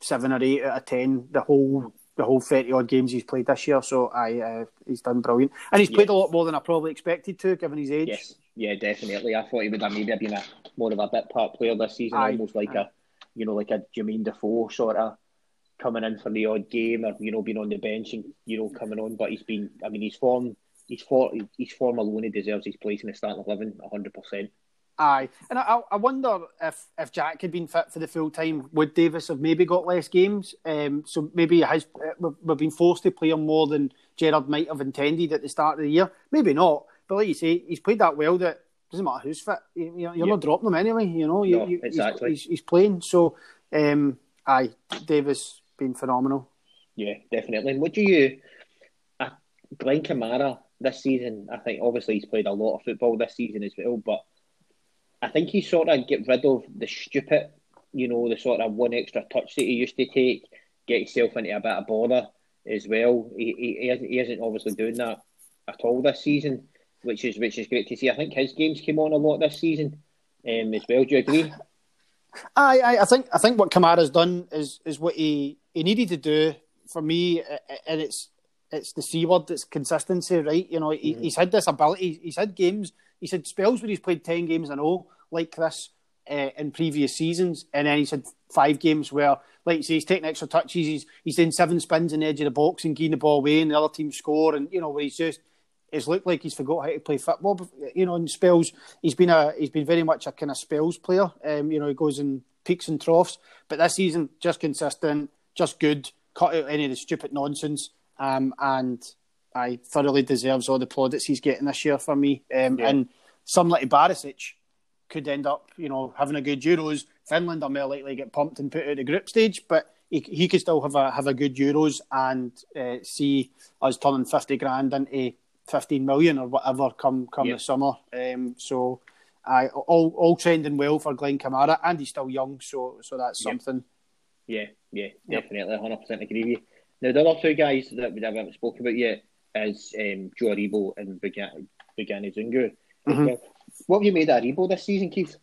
seven or eight out of ten the whole the whole thirty odd games he's played this year. So I uh, he's done brilliant, and he's played yeah. a lot more than I probably expected to, given his age. Yes, yeah, definitely. I thought he would have maybe been a more of a bit part player this season, Aye. almost like Aye. a you know like a Jermaine Defoe sort of coming in for the odd game or you know being on the bench and you know coming on. But he's been, I mean, he's form, he's for, he's form alone. He deserves his place in the starting eleven, hundred percent. Aye, and I, I wonder if if Jack had been fit for the full time, would Davis have maybe got less games? Um, so maybe has we've been forced to play him more than Gerrard might have intended at the start of the year. Maybe not. But like you say, he's played that well that doesn't matter who's fit. You, you're yeah. not dropping him anyway. You know, you, no, you, exactly. He's, he's, playing. So, um, aye, Davis been phenomenal. Yeah, definitely. And what do you, uh, Glenn Kamara? this season. I think obviously he's played a lot of football this season as well, but I think he sort of get rid of the stupid, you know, the sort of one extra touch that he used to take, get himself into a bit of bother as well. He, he, he isn't obviously doing that at all this season, which is which is great to see. I think his games came on a lot this season um, as well. Do you agree? I, I, I think I think what Kamara's done is is what he, he needed to do for me, and it's it's the C word. It's consistency, right? You know, he, mm-hmm. he's had this ability. He's had games. He's had spells where he's played ten games in a row like this uh, in previous seasons, and then he's had five games where, like you say, he's taking extra touches. He's he's doing seven spins in the edge of the box and getting the ball away, and the other team score, and you know where he's just it's looked like he's forgot how to play football. You know, in spells, he's been a he's been very much a kind of spells player. Um, you know, he goes in peaks and troughs, but this season just consistent, just good. Cut out any of the stupid nonsense, um, and I thoroughly deserves all the plaudits he's getting this year for me. Um, yeah. And some like Barisic could end up, you know, having a good Euros. Finland are more likely to get pumped and put out the group stage, but he, he could still have a have a good Euros and uh, see us turning fifty grand into 15 million or whatever come come yep. the summer. Um, so I all all trending well for Glenn Kamara, and he's still young, so so that's something. Yeah, yeah, definitely, hundred percent agree with you. Now the other two guys that we haven't spoken about yet is um, Joe Aribo and Bongani Zungu. Mm-hmm. What have you made of Aribo this season, Keith?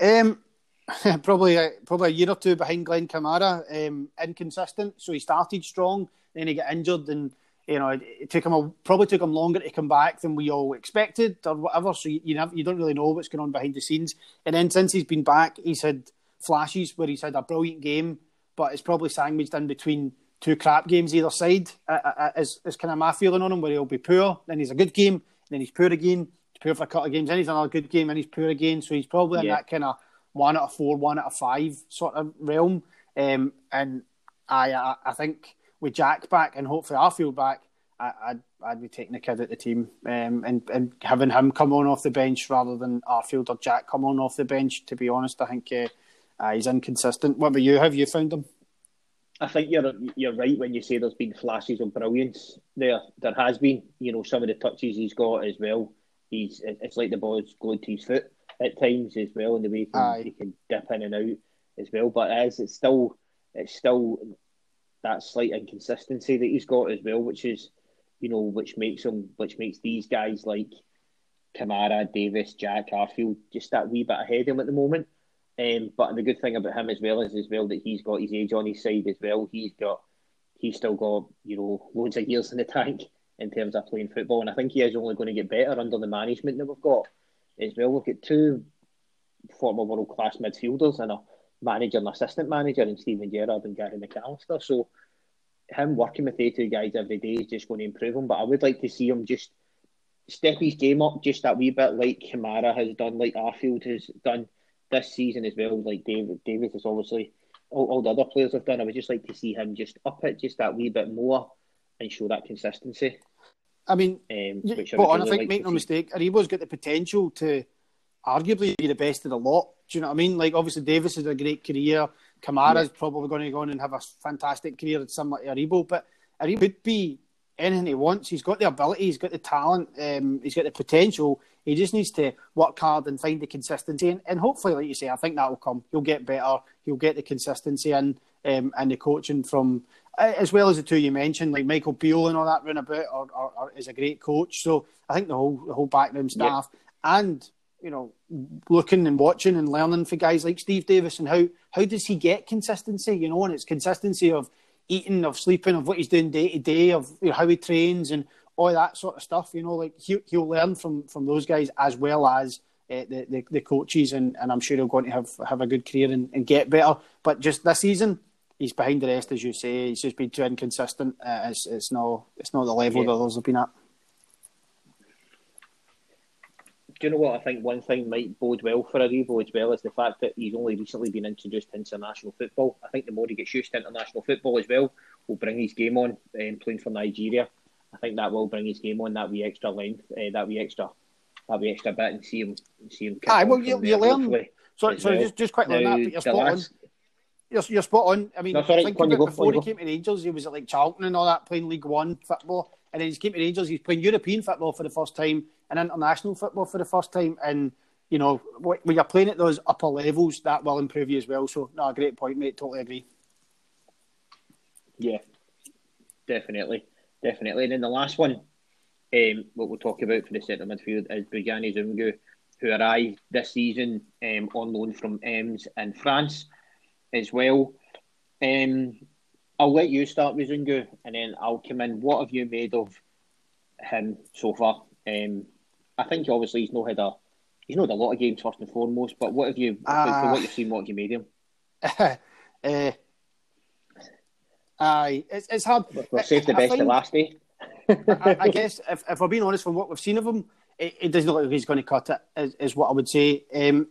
Um, probably a, probably a year or two behind Glenn Kamara. Um, inconsistent, so he started strong, then he got injured and you know, it took him a, probably took him longer to come back than we all expected or whatever. So you you, never, you don't really know what's going on behind the scenes. And then since he's been back, he's had flashes where he's had a brilliant game, but it's probably sandwiched in between two crap games either side. Uh, is, is kind of my feeling on him where he'll be poor, then he's a good game, then he's poor again, he's poor for a couple of games, then he's another good game, and he's poor again. So he's probably yeah. in that kind of one out of four, one out of five sort of realm. Um, and I, I, I think with Jack back and hopefully Arfield back, I, I'd I'd be taking the kid at the team um, and and having him come on off the bench rather than Arfield or Jack come on off the bench. To be honest, I think uh, uh, he's inconsistent. What about you? Have you found him? I think you're you're right when you say there's been flashes of brilliance. There there has been. You know some of the touches he's got as well. He's it's like the ball's glued to his foot at times as well, and the way he can, he can dip in and out as well. But as it's still it's still that slight inconsistency that he's got as well, which is you know, which makes him, which makes these guys like Kamara, Davis, Jack, Arfield just that wee bit ahead of him at the moment. Um, but the good thing about him as well is as well that he's got his age on his side as well. He's got, he's still got you know loads of years in the tank in terms of playing football, and I think he is only going to get better under the management that we've got as well. We've got two former world class midfielders and a manager and assistant manager in Steven Gerrard and Gary McAllister. So him working with the two guys every day is just going to improve him. But I would like to see him just step his game up just that wee bit, like Kamara has done, like Arfield has done this season as well. Like David, David is obviously all, all the other players have done. I would just like to see him just up it just that wee bit more and show that consistency. I mean, um, but I, really I think, like make no see. mistake, Aribo's got the potential to arguably be the best of the lot. Do you know what I mean? Like, obviously, Davis has a great career. Kamara's yeah. probably going to go on and have a fantastic career at similar to Aribo, but Aribo could be anything he wants. He's got the ability, he's got the talent, um, he's got the potential. He just needs to work hard and find the consistency, and, and hopefully, like you say, I think that will come. He'll get better. He'll get the consistency in um, and the coaching from, as well as the two you mentioned, like Michael Beale and all that run about, or, or, or is a great coach. So I think the whole the whole backroom staff and you know, looking and watching and learning for guys like Steve Davis and how how does he get consistency? You know, and it's consistency of eating, of sleeping, of what he's doing day to day, of you know, how he trains and all that sort of stuff. You know, like he, he'll learn from from those guys as well as uh, the, the, the coaches, and, and I'm sure he'll go to have have a good career and, and get better. But just this season, he's behind the rest, as you say. He's just been too inconsistent. Uh, it's it's not it's not the level yeah. that others have been at do you know what? I think one thing might bode well for Aribo as well is the fact that he's only recently been introduced to international football. I think the more he gets used to international football as well, will bring his game on um, playing for Nigeria. I think that will bring his game on that wee extra length, uh, that wee extra, that wee extra bit, and see him, see him. Aye, well, you, you learn. Sorry, sorry, well. just just quickly now, on that. But you're spot last, on. you're, you're spot on. I mean, no, sorry, think about go, before he came to Rangers, he was at like Charlton and all that, playing League One football, and then he came to Rangers, he's playing European football for the first time and international football for the first time, and you know when you're playing at those upper levels, that will improve you as well. So, no, great point, mate. Totally agree. Yeah, definitely, definitely. And then the last one, um, what we'll talk about for the centre midfield is Bongani Zungu, who arrived this season um, on loan from Amiens in France as well. Um, I'll let you start with Zungu, and then I'll come in. What have you made of him so far? Um, I think obviously he's not had a he's not had a lot of games first and foremost. But what have you, uh, for what you've seen, what have you made him? uh, aye, it's, it's hard. We'll save the best to last, eh? I, I, guess if, if we're being honest from what we've seen of him, it, it doesn't look like he's going to cut it. Is, is what I would say. Um,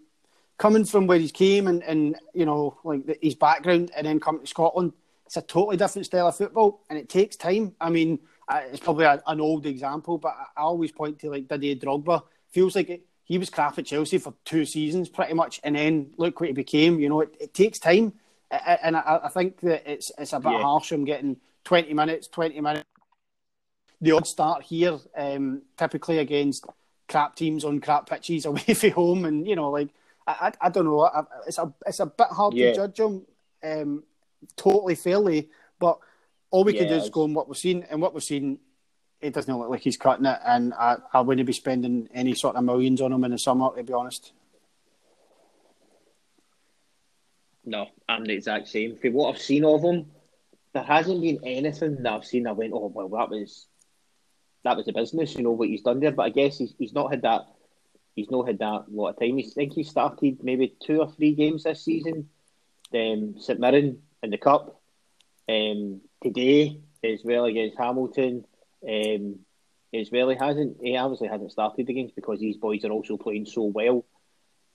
coming from where he's came and, and you know like the, his background, and then coming to Scotland, it's a totally different style of football, and it takes time. I mean, it's probably a, an old example, but I, always point to like Didier Drogba. Feels like it, he was crap at Chelsea for two seasons, pretty much, and then look what he became. You know, it, it takes time, and I, I, think that it's it's a bit yeah. harsh. I'm getting twenty minutes, twenty minutes. The odd start here, um, typically against crap teams on crap pitches away from home, and you know, like I, I, I don't know. It's a it's a bit hard yeah. to judge him um, totally fairly, but all we yeah, can do is go on what we've seen, and what we've seen, it doesn't look like he's cutting it, and I, I wouldn't be spending any sort of millions on him in the summer, to be honest. No, I'm the exact same. For what I've seen of him, there hasn't been anything that I've seen. I went, oh well, that was that was the business, you know what he's done there. But I guess he's he's not had that he's not had that lot of time. He's, I think he started maybe two or three games this season. Um, St Mirren in the cup. Um, today as well against Hamilton. Um, as well, he hasn't. He obviously hasn't started the games because these boys are also playing so well.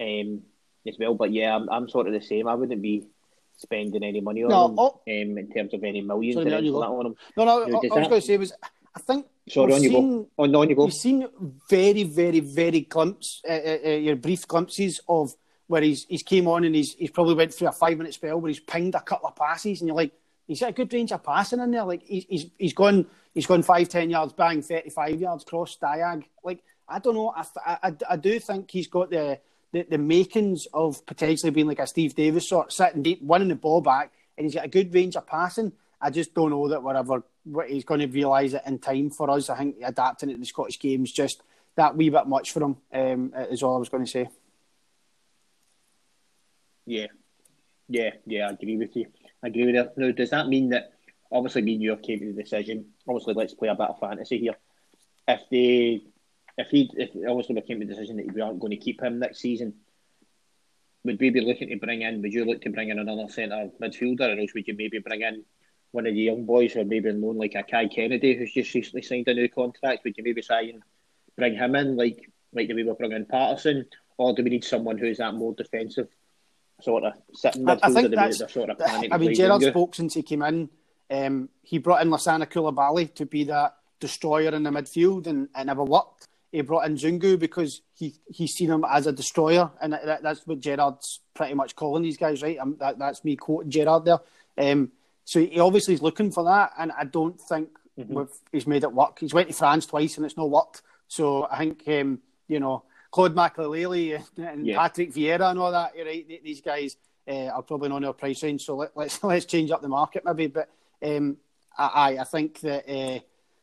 Um, as well, but yeah, I'm, I'm sort of the same. I wouldn't be spending any money on no, them oh, um, in terms of any millions sorry, on them. No, no, I, I was going to say was I think Sorry, on you go. On, on you go. We've seen very, very, very glimpse, uh, uh, uh, your brief glimpses of where he's he's came on and he's he's probably went through a five minute spell where he's pinged a couple of passes and you're like, he's got a good range of passing in there. Like he's he's, he's gone he's gone five ten yards, bang, thirty five yards cross diag. Like I don't know, I, I, I do think he's got the, the the makings of potentially being like a Steve Davis sort, sitting deep, winning the ball back, and he's got a good range of passing. I just don't know that we're ever he's going to realise it in time for us. I think adapting it to the Scottish games just that wee bit much for him um, is all I was going to say. Yeah, yeah, yeah. I agree with you. I agree with you. Now, does that mean that obviously me and you have came to the decision? Obviously, let's play a bit of fantasy here. If they, if he, if obviously we came to the decision that we aren't going to keep him next season, would we be looking to bring in? Would you look to bring in another centre midfielder, or else would you maybe bring in one of the young boys or maybe known like a Kai Kennedy who's just recently signed a new contract? Would you maybe try and bring him in like like the way we're bringing in Patterson? Or do we need someone who's that more defensive sort of sitting midfielder? I, think that's, sort of I mean, Gerrard spoke since he came in. Um, he brought in Lassana Coulibaly to be that destroyer in the midfield and it never worked. He brought in Zungu because he he's seen him as a destroyer, and that, that's what Gerrard's pretty much calling these guys, right? Um, that, that's me quoting Gerard there. Um, so he obviously is looking for that, and I don't think mm-hmm. he's made it work. He's went to France twice and it's not worked. So I think um, you know Claude Makélélé and yeah. Patrick Vieira and all that. Right, these guys uh, are probably not in our price range. So let, us let's, let's change up the market maybe. But um, I I think that uh,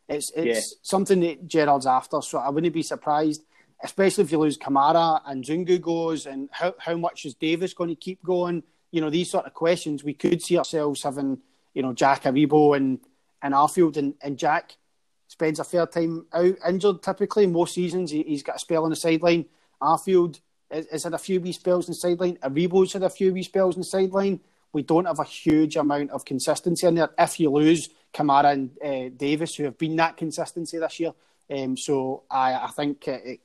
it's it's yeah. something that Gerrard's after. So I wouldn't be surprised, especially if you lose Kamara and Zungu goes, and how how much is Davis going to keep going? You know these sort of questions. We could see ourselves having you know, Jack Aribo and, and Arfield and, and Jack spends a fair time out injured typically. Most seasons he, has got a spell on the sideline. Arfield has had a few wee spells on the sideline. Aribo's had a few wee spells on the sideline. We don't have a huge amount of consistency in there. If you lose Kamara and uh, Davis, who have been that consistency this year, um, so I, I think it,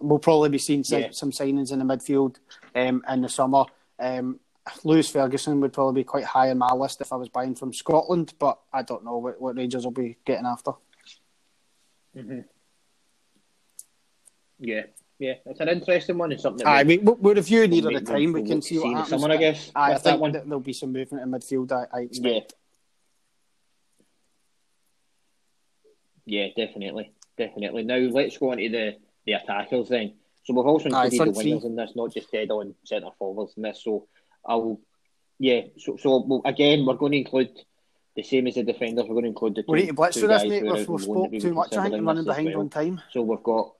we'll probably be seeing some, yeah. some signings in the midfield um, in the summer. Um, Lewis Ferguson would probably be quite high on my list if I was buying from Scotland, but I don't know what, what Rangers will be getting after. Mm-hmm. Yeah, yeah, it's an interesting one. It's something. Aye, we, we'll review at the time. We can see what happens. Someone, I guess. Aye, I think that there'll be some movement in midfield. I, I expect. Yeah. yeah, definitely, definitely. Now let's go on to the the attackers then. So we've also included Aye, the wingers in this, not just dead on centre forwards in this. So I'll, yeah. So so well, again, we're going to include the same as the defenders. We're going to include the two. We need to blitz for this, mate. We've, we've spoke too much. I think running behind well. on time. So we've got.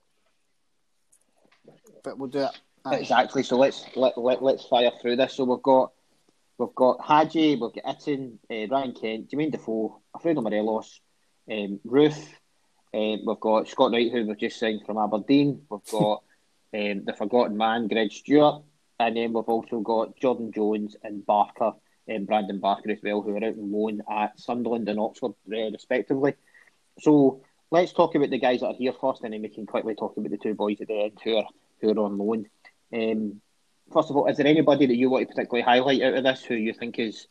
But we'll do it. Aye. Exactly. So let's let, let let's fire through this. So we've got we've got Hagi, we've got Itten, uh, Ryan Kent, Jermaine Defoe, Alfredo Morelos, um, Roofe. Uh, we've got Scott Wright, who we've just signed from Aberdeen. We've got um, the forgotten man, Greg Stewart, and then we've also got Jordan Jones and Barker and Brandon Barker as well, who are out on loan at Sunderland and Oxford, uh, respectively. So let's talk about the guys that are here first, and then we can quickly talk about the two boys at the end who are who are on loan. Um, first of all, is there anybody that you want to particularly highlight out of this who you think is,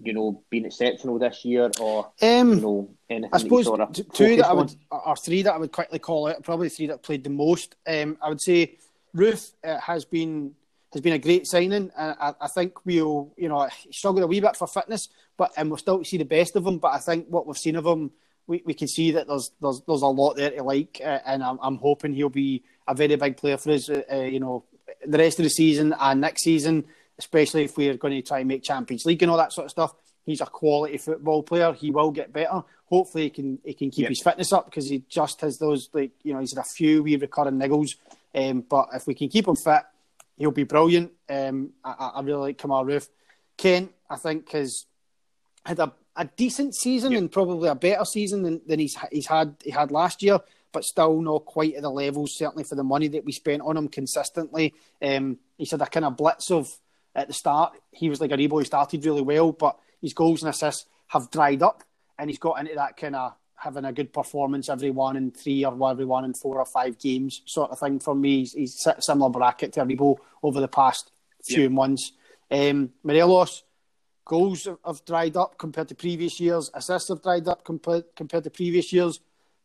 you know, been exceptional this year, or um, you know, anything I suppose sort of two that I would, or three that I would quickly call out, probably three that played the most. Um, I would say Roofe uh, has been has been a great signing, and I, I, think we'll, you know, he struggled a wee bit for fitness, but and we'll still see the best of him. But I think what we've seen of him, we, we can see that there's there's there's a lot there to like, uh, and I'm, I'm hoping he'll be a very big player for us. Uh, uh, you know, the rest of the season and next season, especially if we're going to try and make Champions League and all that sort of stuff. He's a quality football player. He will get better. Hopefully, he can he can keep yep. his fitness up because he just has those like you know he's had a few wee recurring niggles. Um, but if we can keep him fit he'll be brilliant. Um, I, I, really like Kemar Roofe. Kent, I think, has had a, a decent season and probably a better season than, than he's he's had he had last year, but still not quite at the levels. Certainly for the money that we spent on him consistently. Um, he's had a kind of blitz of at the start. He was like Aribo. He started really well, but his goals and assists have dried up, and he's got into that kind of having a good performance every one in three or every one in four or five games sort of thing for me. He's, he's similar bracket to Aribo over the past few yep. months. Um, Morelos, goals have dried up compared to previous years. Assists have dried up compared, compared to previous years.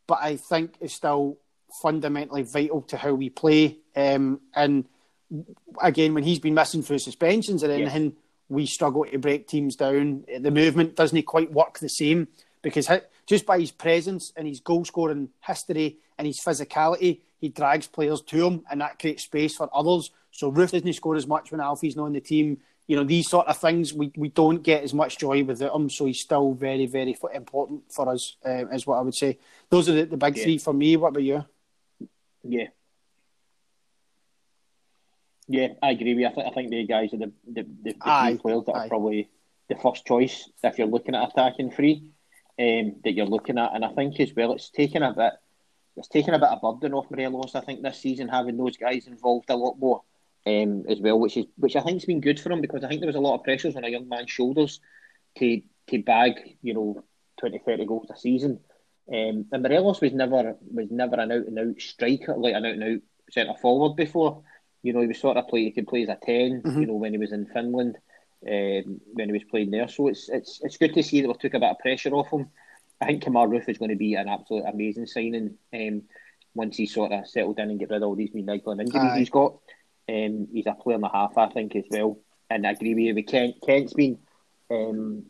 But I think it's still fundamentally vital to how we play. Um, and again, when he's been missing through suspensions and anything, yep. we struggle to break teams down. The movement doesn't quite work the same because just by his presence and his goal scoring history and his physicality, he drags players to him and that creates space for others. So Roofe doesn't score as much when Alfie's not on the team. You know, these sort of things, we, we don't get as much joy without him. So he's still very, very important for us, uh, is what I would say. Those are the, the big yeah. three for me. What about you? Yeah. Yeah, I agree with you. I, th- I think the guys are the, the, the, the players that aye. are probably the first choice if you're looking at attacking three um, that you're looking at. And I think as well, it's taken a bit, it's taken a bit of burden off Morelos. I think this season having those guys involved a lot more um, as well, which is which I think has been good for him because I think there was a lot of pressures on a young man's shoulders to to bag you know 20, 30 goals a season. Um, and Morelos was never was never an out and out striker, like an out and out centre forward before. You know, he was sort of play. He could play as a 10 mm-hmm. You know, when he was in Finland um, when he was playing there. So it's it's it's good to see that we took a bit of pressure off him. I think Kemar Roofe is going to be an absolute amazing signing um, once he sort of settled in and get rid of all these niggling injuries Aye. he's got. Um, he's a player and a half, I think, as well. And I agree with you. With Kent, Kent's been, um,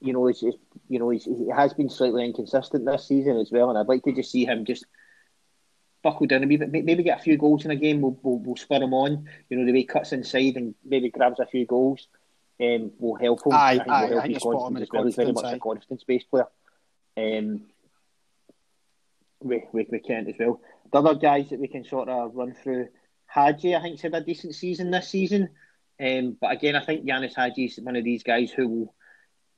you know, he's, you know, he's, he has been slightly inconsistent this season as well. And I'd like to just see him just buckle down a wee bit, maybe get a few goals in a game. We'll, we'll, we'll spur him on. You know, the way he cuts inside and maybe grabs a few goals um, will help him. Aye, I think aye, help his confidence as well. He's very much aye. a confidence-based player. Um, we, we, we can't as well. The other guys that we can sort of run through, Hagi, I think, had a decent season this season. Um, but again, I think Ianis Hagi is one of these guys who will,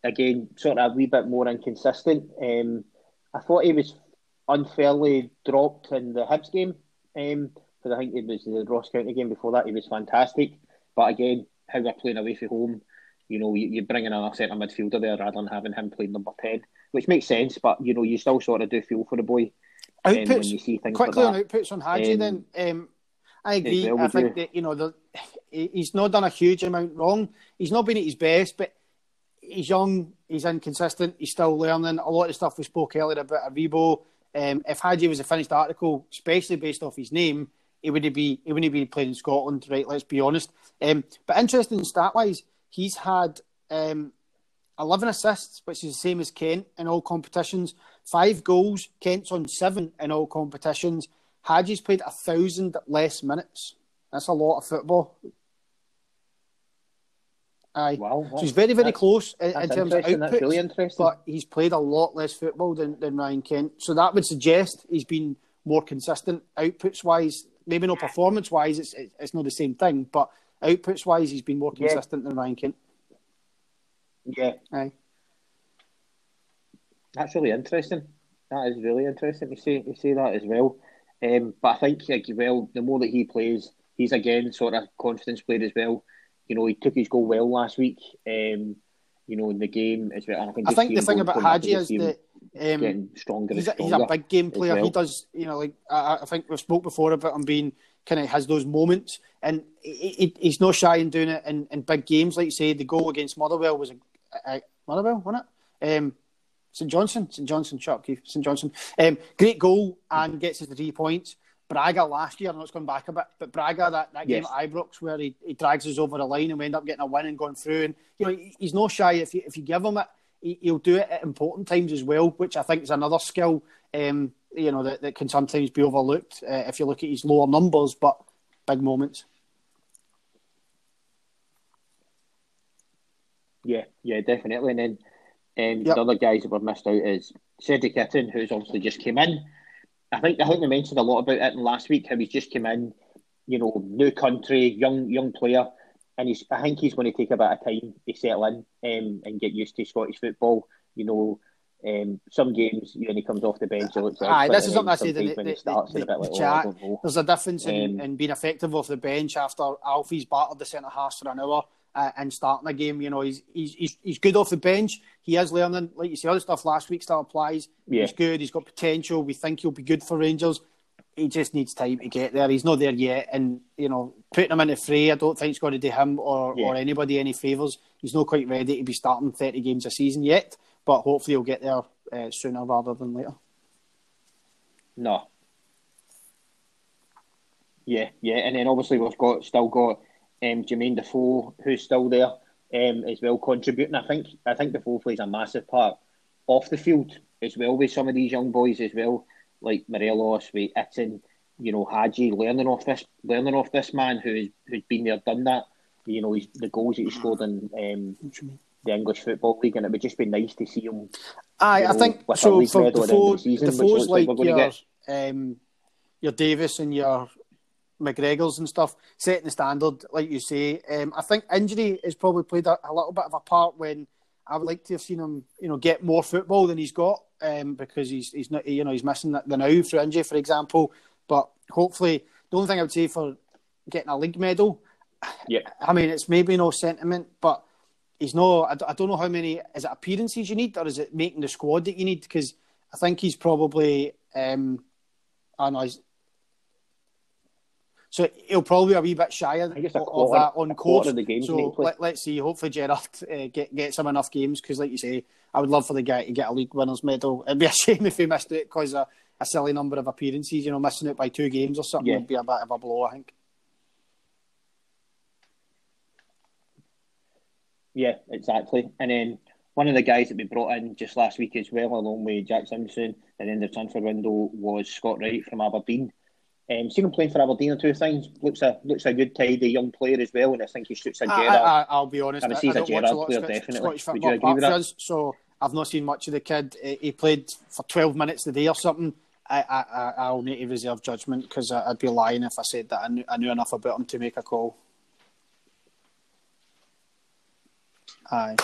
again, sort of a wee bit more inconsistent. Um, I thought he was unfairly dropped in the Hibs game because um, I think it was the Ross County game before that. He was fantastic. But again, how we're playing away from home, you know, you, are bringing in a centre midfielder there rather than having him playing number 10, which makes sense, but, you know, you still sort of do feel for the boy. Outputs, um, when you see things quickly like on outputs on Hagi um, then. Um, I agree. Well I think you. that, you know, the, he's not done a huge amount wrong. He's not been at his best, but he's young, he's inconsistent, he's still learning. A lot of stuff we spoke earlier about Aribo. Um, if Hagi was a finished article, especially based off his name, he wouldn't be he wouldn't be playing in Scotland, right? Let's be honest. Um, but interesting stat wise, he's had um, 11 assists, which is the same as Kent in all competitions. Five goals. Kent's on seven in all competitions. Hagi's played a thousand less minutes. That's a lot of football. Aye. Wow, so he's very, very close in, in terms of output. Really but he's played a lot less football than, than Ryan Kent. So that would suggest he's been more consistent outputs wise. Maybe not performance wise, it's it's not the same thing, but outputs wise, he's been more consistent yeah. than Ryan Kent. Yeah. Aye. That's really interesting. That is really interesting to see to see that as well. Um, but I think like well, the more that he plays, he's again sort of confidence player as well. You know, he took his goal well last week. Um, you know, in the game as well. I think, I think the thing about Hagi is that um, stronger. He's a, he's a big game player. Well. He does, you know, like I, I, think we've spoke before about him being kind of has those moments, and he, he, he's not shy in doing it in, in big games. Like you say, the goal against Motherwell was a, a Motherwell, wasn't it? Um, St Johnstone, St Johnstone, shot Keith, St Johnstone. Um, great goal and gets us the three points. Braga last year, I know it's gone back a bit, but Braga that, that game at Ibrox where he, he drags us over the line and we end up getting a win and going through. And you know he's no shy if you if you give him it, he, will do it at important times as well, which I think is another skill. Um, you know that, that can sometimes be overlooked uh, if you look at his lower numbers, but big moments. Yeah, yeah, definitely. And then um, yep. the other guys that were missed out is Cedric Itten, who's obviously just came in. I think I think we mentioned a lot about it last week. How he's just come in, you know, new country, young young player, and he's. I think he's going to take a bit of time to settle in um, and get used to Scottish football. You know, um, some games when he comes off the bench, he looks. Aye, this is something I say. The, the, the, the like, chat. Oh, there's a difference in, um, in being effective off the bench after Alfie's battled the centre half for an hour uh, and starting a game. You know, he's, he's he's he's good off the bench. He is learning, like you see, other stuff last week still applies. Yeah. He's good. He's got potential. We think he'll be good for Rangers. He just needs time to get there. He's not there yet, and you know, putting him in the fray, I don't think it's going to do him or, yeah. or anybody any favours. He's not quite ready to be starting thirty games a season yet, but hopefully he'll get there uh, sooner rather than later. No. Yeah, yeah, and then obviously we've got still got um, Jermaine Defoe, who's still there um, as well, contributing. I think I think Defoe plays a massive part off the field as well with some of these young boys as well, like Morelos, with Itten, you know, Hagi, learning off this, learning off this man who's who's been there, done that. You know, he's, the goals that he scored in um, the English Football League, and it would just be nice to see him. Aye, I think so. For Defoe, season, Defoe's like, like your, um, your Davis and your McGregor's and stuff, setting the standard, like you say. Um, I think injury has probably played a, a, little bit of a part when I would like to have seen him, you know, get more football than he's got, um, because he's he's not, you know, he's missing the, the now through injury, for example. But hopefully, the only thing I would say for getting a league medal, yeah, I mean, it's maybe no sentiment, but he's no. I, I don't know how many is it appearances you need, or is it making the squad that you need? Because I think he's probably. Um, I don't know. So he'll probably be a wee bit shy of, of that on course. So let, us see. Hopefully Gerrard uh, get, gets him enough games because, like you say, I would love for the guy to get a league winners medal. It'd be a shame if he missed it because of a silly number of appearances. You know, missing it by two games or something yeah. would be a bit of a blow. I think. Yeah, exactly. And then one of the guys that we brought in just last week as well, along with Jack Simpson, and then the transfer window was Scott Wright from Aberdeen. Um, seen him playing for Aberdeen or two things. Looks a looks a good tidy young player as well, and I think he shoots a Gerrard. I, will be honest, I, I, I a Gerrard player definitely. Would you agree with that? so I've not seen much of the kid. He played for twelve minutes a day or something. I, I I'll need to reserve judgment because I'd be lying if I said that I knew, I knew enough about him to make a call. Aye.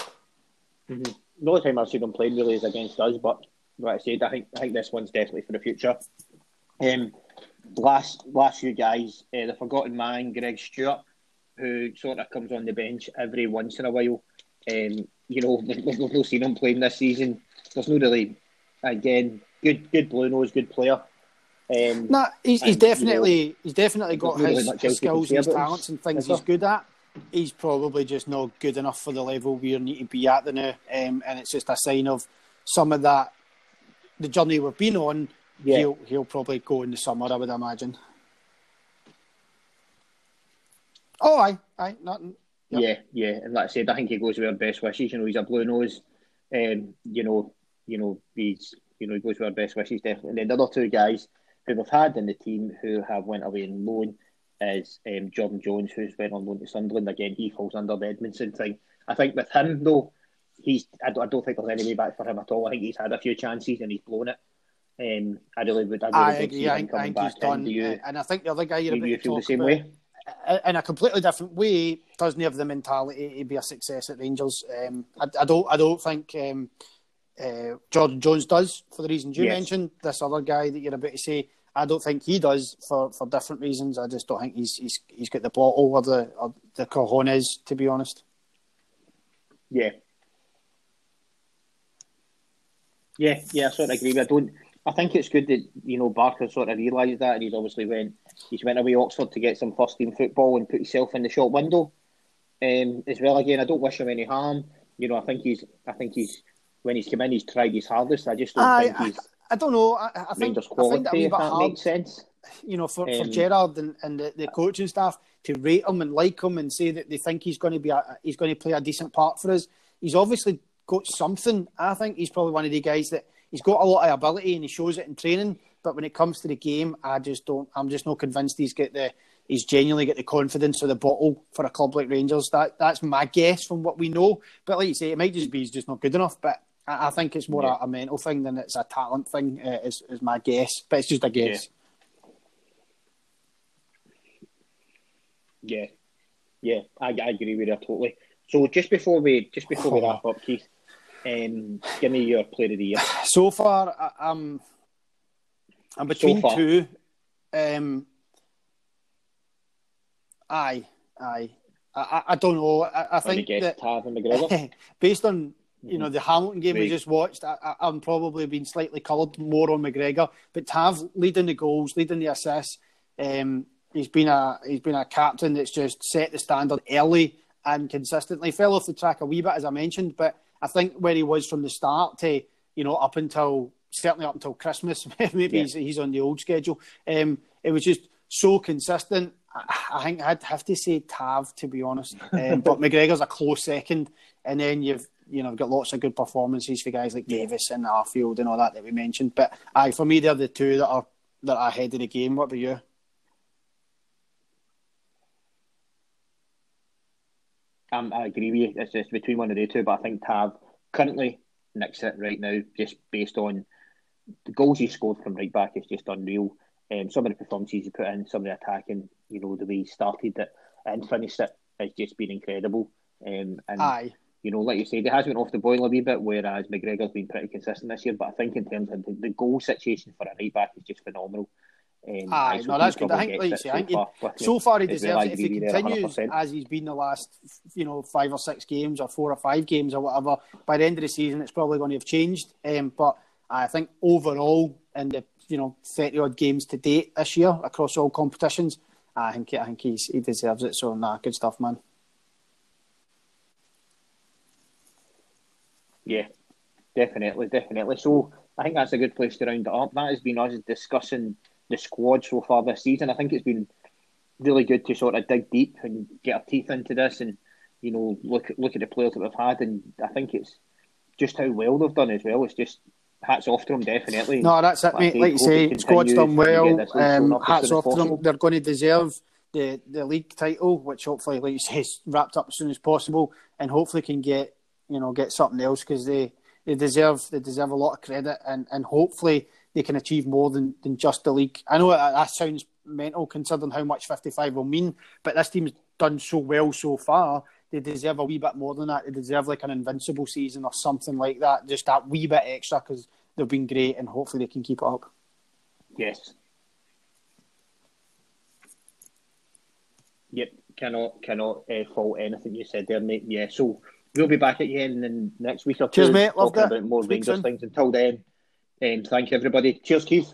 Mm-hmm. The only time I've seen him playing really is against us, but like I said, I think I think this one's definitely for the future. Um, last last few guys, uh, the forgotten man, Greg Stewart, who sort of comes on the bench every once in a while. Um, you know, we've, we've not seen him playing this season. There's no really, again, good good blue nose, good player. Um, no, he's, he's definitely you know, he's definitely got his, really his skills and his talents and things he's good at. He's probably just not good enough for the level we need to be at the now, um, and it's just a sign of some of that the journey we've been on yeah. he'll he'll probably go in the summer, I would imagine. Oh, aye, aye, nothing. Yep. Yeah, yeah, and like I said, I think he goes with our best wishes. You know, he's a blue nose. Um, you know, you know, he's you know he goes with our best wishes definitely. And then the other two guys who we've had in the team who have went away in loan is um, Jordan Jones, who's went on loan to Sunderland. Again, he falls under the Edmundson thing. I think with him though, he's I don't, I don't think there's any way back for him at all. I think he's had a few chances and he's blown it. Um, I really would. I, really I agree. I, I think he's done. You, and I think the other guy you're you, about you to feel the same about, way. in a completely different way, doesn't have the mentality to be a success at Rangers. Um, I, I, don't. I don't think um, uh, Jordan Jones does for the reasons you Yes. mentioned. This other guy that you're about to say, I don't think he does for, for different reasons. I just don't think he's he's he's got the bottle or the or the cojones to be honest. Yeah. Yeah, yeah, I sort of agree. I don't. I think it's good that you know Barker sort of realised that, and he's obviously went. He's went away Oxford to get some first team football and put himself in the shop window, um, as well. Again, I don't wish him any harm. You know, I think he's. I think he's. When he's come in, he's tried his hardest. I just don't I, think I, he's I don't know. I, I think Rangers I quality. find it a wee if that hard. makes sense. you know, for, for Um, Gerrard and, and the, the coaching staff to rate him and like him and say that they think he's going to be a, he's going to play a decent part for us. He's obviously got something. I think he's probably one of the guys that he's got a lot of ability and he shows it in training. But when it comes to the game, I just don't. I'm just not convinced he's got the he's genuinely got the confidence or the bottle for a club like Rangers. That that's my guess from what we know. But like you say, it might just be he's just not good enough. But I, I think it's more Yeah. a, a mental thing than it's a talent thing. Uh, is is my guess. But it's just a guess. Yeah, yeah, I, I agree with you totally. So just before we just before we wrap up, Keith, um, give me your player of the year. So far, I, I'm I'm between far. two. Um, aye, aye. I, I, I don't know. I, I think that Tav and McGregor. based on you know the Hamilton game we just watched, I, I'm probably been slightly coloured more on McGregor. But Tav leading the goals, leading the assists. Um, he's been a he's been a captain that's just set the standard early and consistently. Fell off the track a wee bit as I mentioned, but I think where he was from the start to you know up until certainly up until Christmas, maybe Yeah. he's, he's on the old schedule. Um, it was just so consistent. I, I think I'd have to say Tav to be honest, um, but McGregor's a close second, and then you've you know we've got lots of good performances for guys like Davis and Arfield and all that that we mentioned. But aye, for me they're the two that are that are ahead of the game. What about you? Um, I agree with you. It's just between one of the two, but I think Tav currently nicks it right now, just based on the goals he scored from right back is just unreal. Um, some of the performances he put in, some of the attacking, you know, the way he started it and finished it has just been incredible. Um, and Aye, you know, like you said, it has went off the boil a wee bit, whereas McGregor's been pretty consistent this year. But I think in terms of the, the goal situation for a right back is just phenomenal. Um, aye, so no, that's good. I think, like you say, I think so he- far so far he deserves it. If he agree with you there continues 100%. as he's been the last, you know, five or six games or four or five games or whatever, by the end of the season, it's probably going to have changed. Um, but I think overall, in the you know thirty odd games to date this year across all competitions, I think I think he's, he deserves it. So nah, good stuff, man. Yeah, definitely, definitely. So I think that's a good place to round it up. That has been us discussing the squad so far this season. I think it's been really good to sort of dig deep and get our teeth into this and you know look look at the players that we've had and I think it's just how well they've done as well. It's just hats off to them definitely. No, that's it, mate. Like you say, squad's done continues and we well. get this league sewn Um, hats off to them. They're going to deserve the, the league title, which hopefully, like you say, is wrapped up as soon as possible, and hopefully can get you know get something else because they, they deserve they deserve a lot of credit, and, and hopefully they can achieve more than, than just the league. I know that, that sounds mental considering how much fifty five will mean, but this team's done so well so far. They deserve a wee bit more than that. They deserve like an invincible season or something like that. Just that wee bit extra because they've been great, and hopefully they can keep it up. Yes. Yep, cannot cannot uh, fault anything you said there, mate. Yeah, so we'll be back again in the next week or two. Cheers, mate. Loved talking it. about more Speak Rangers soon. things. Until then, um, thank you everybody. Cheers, Keith.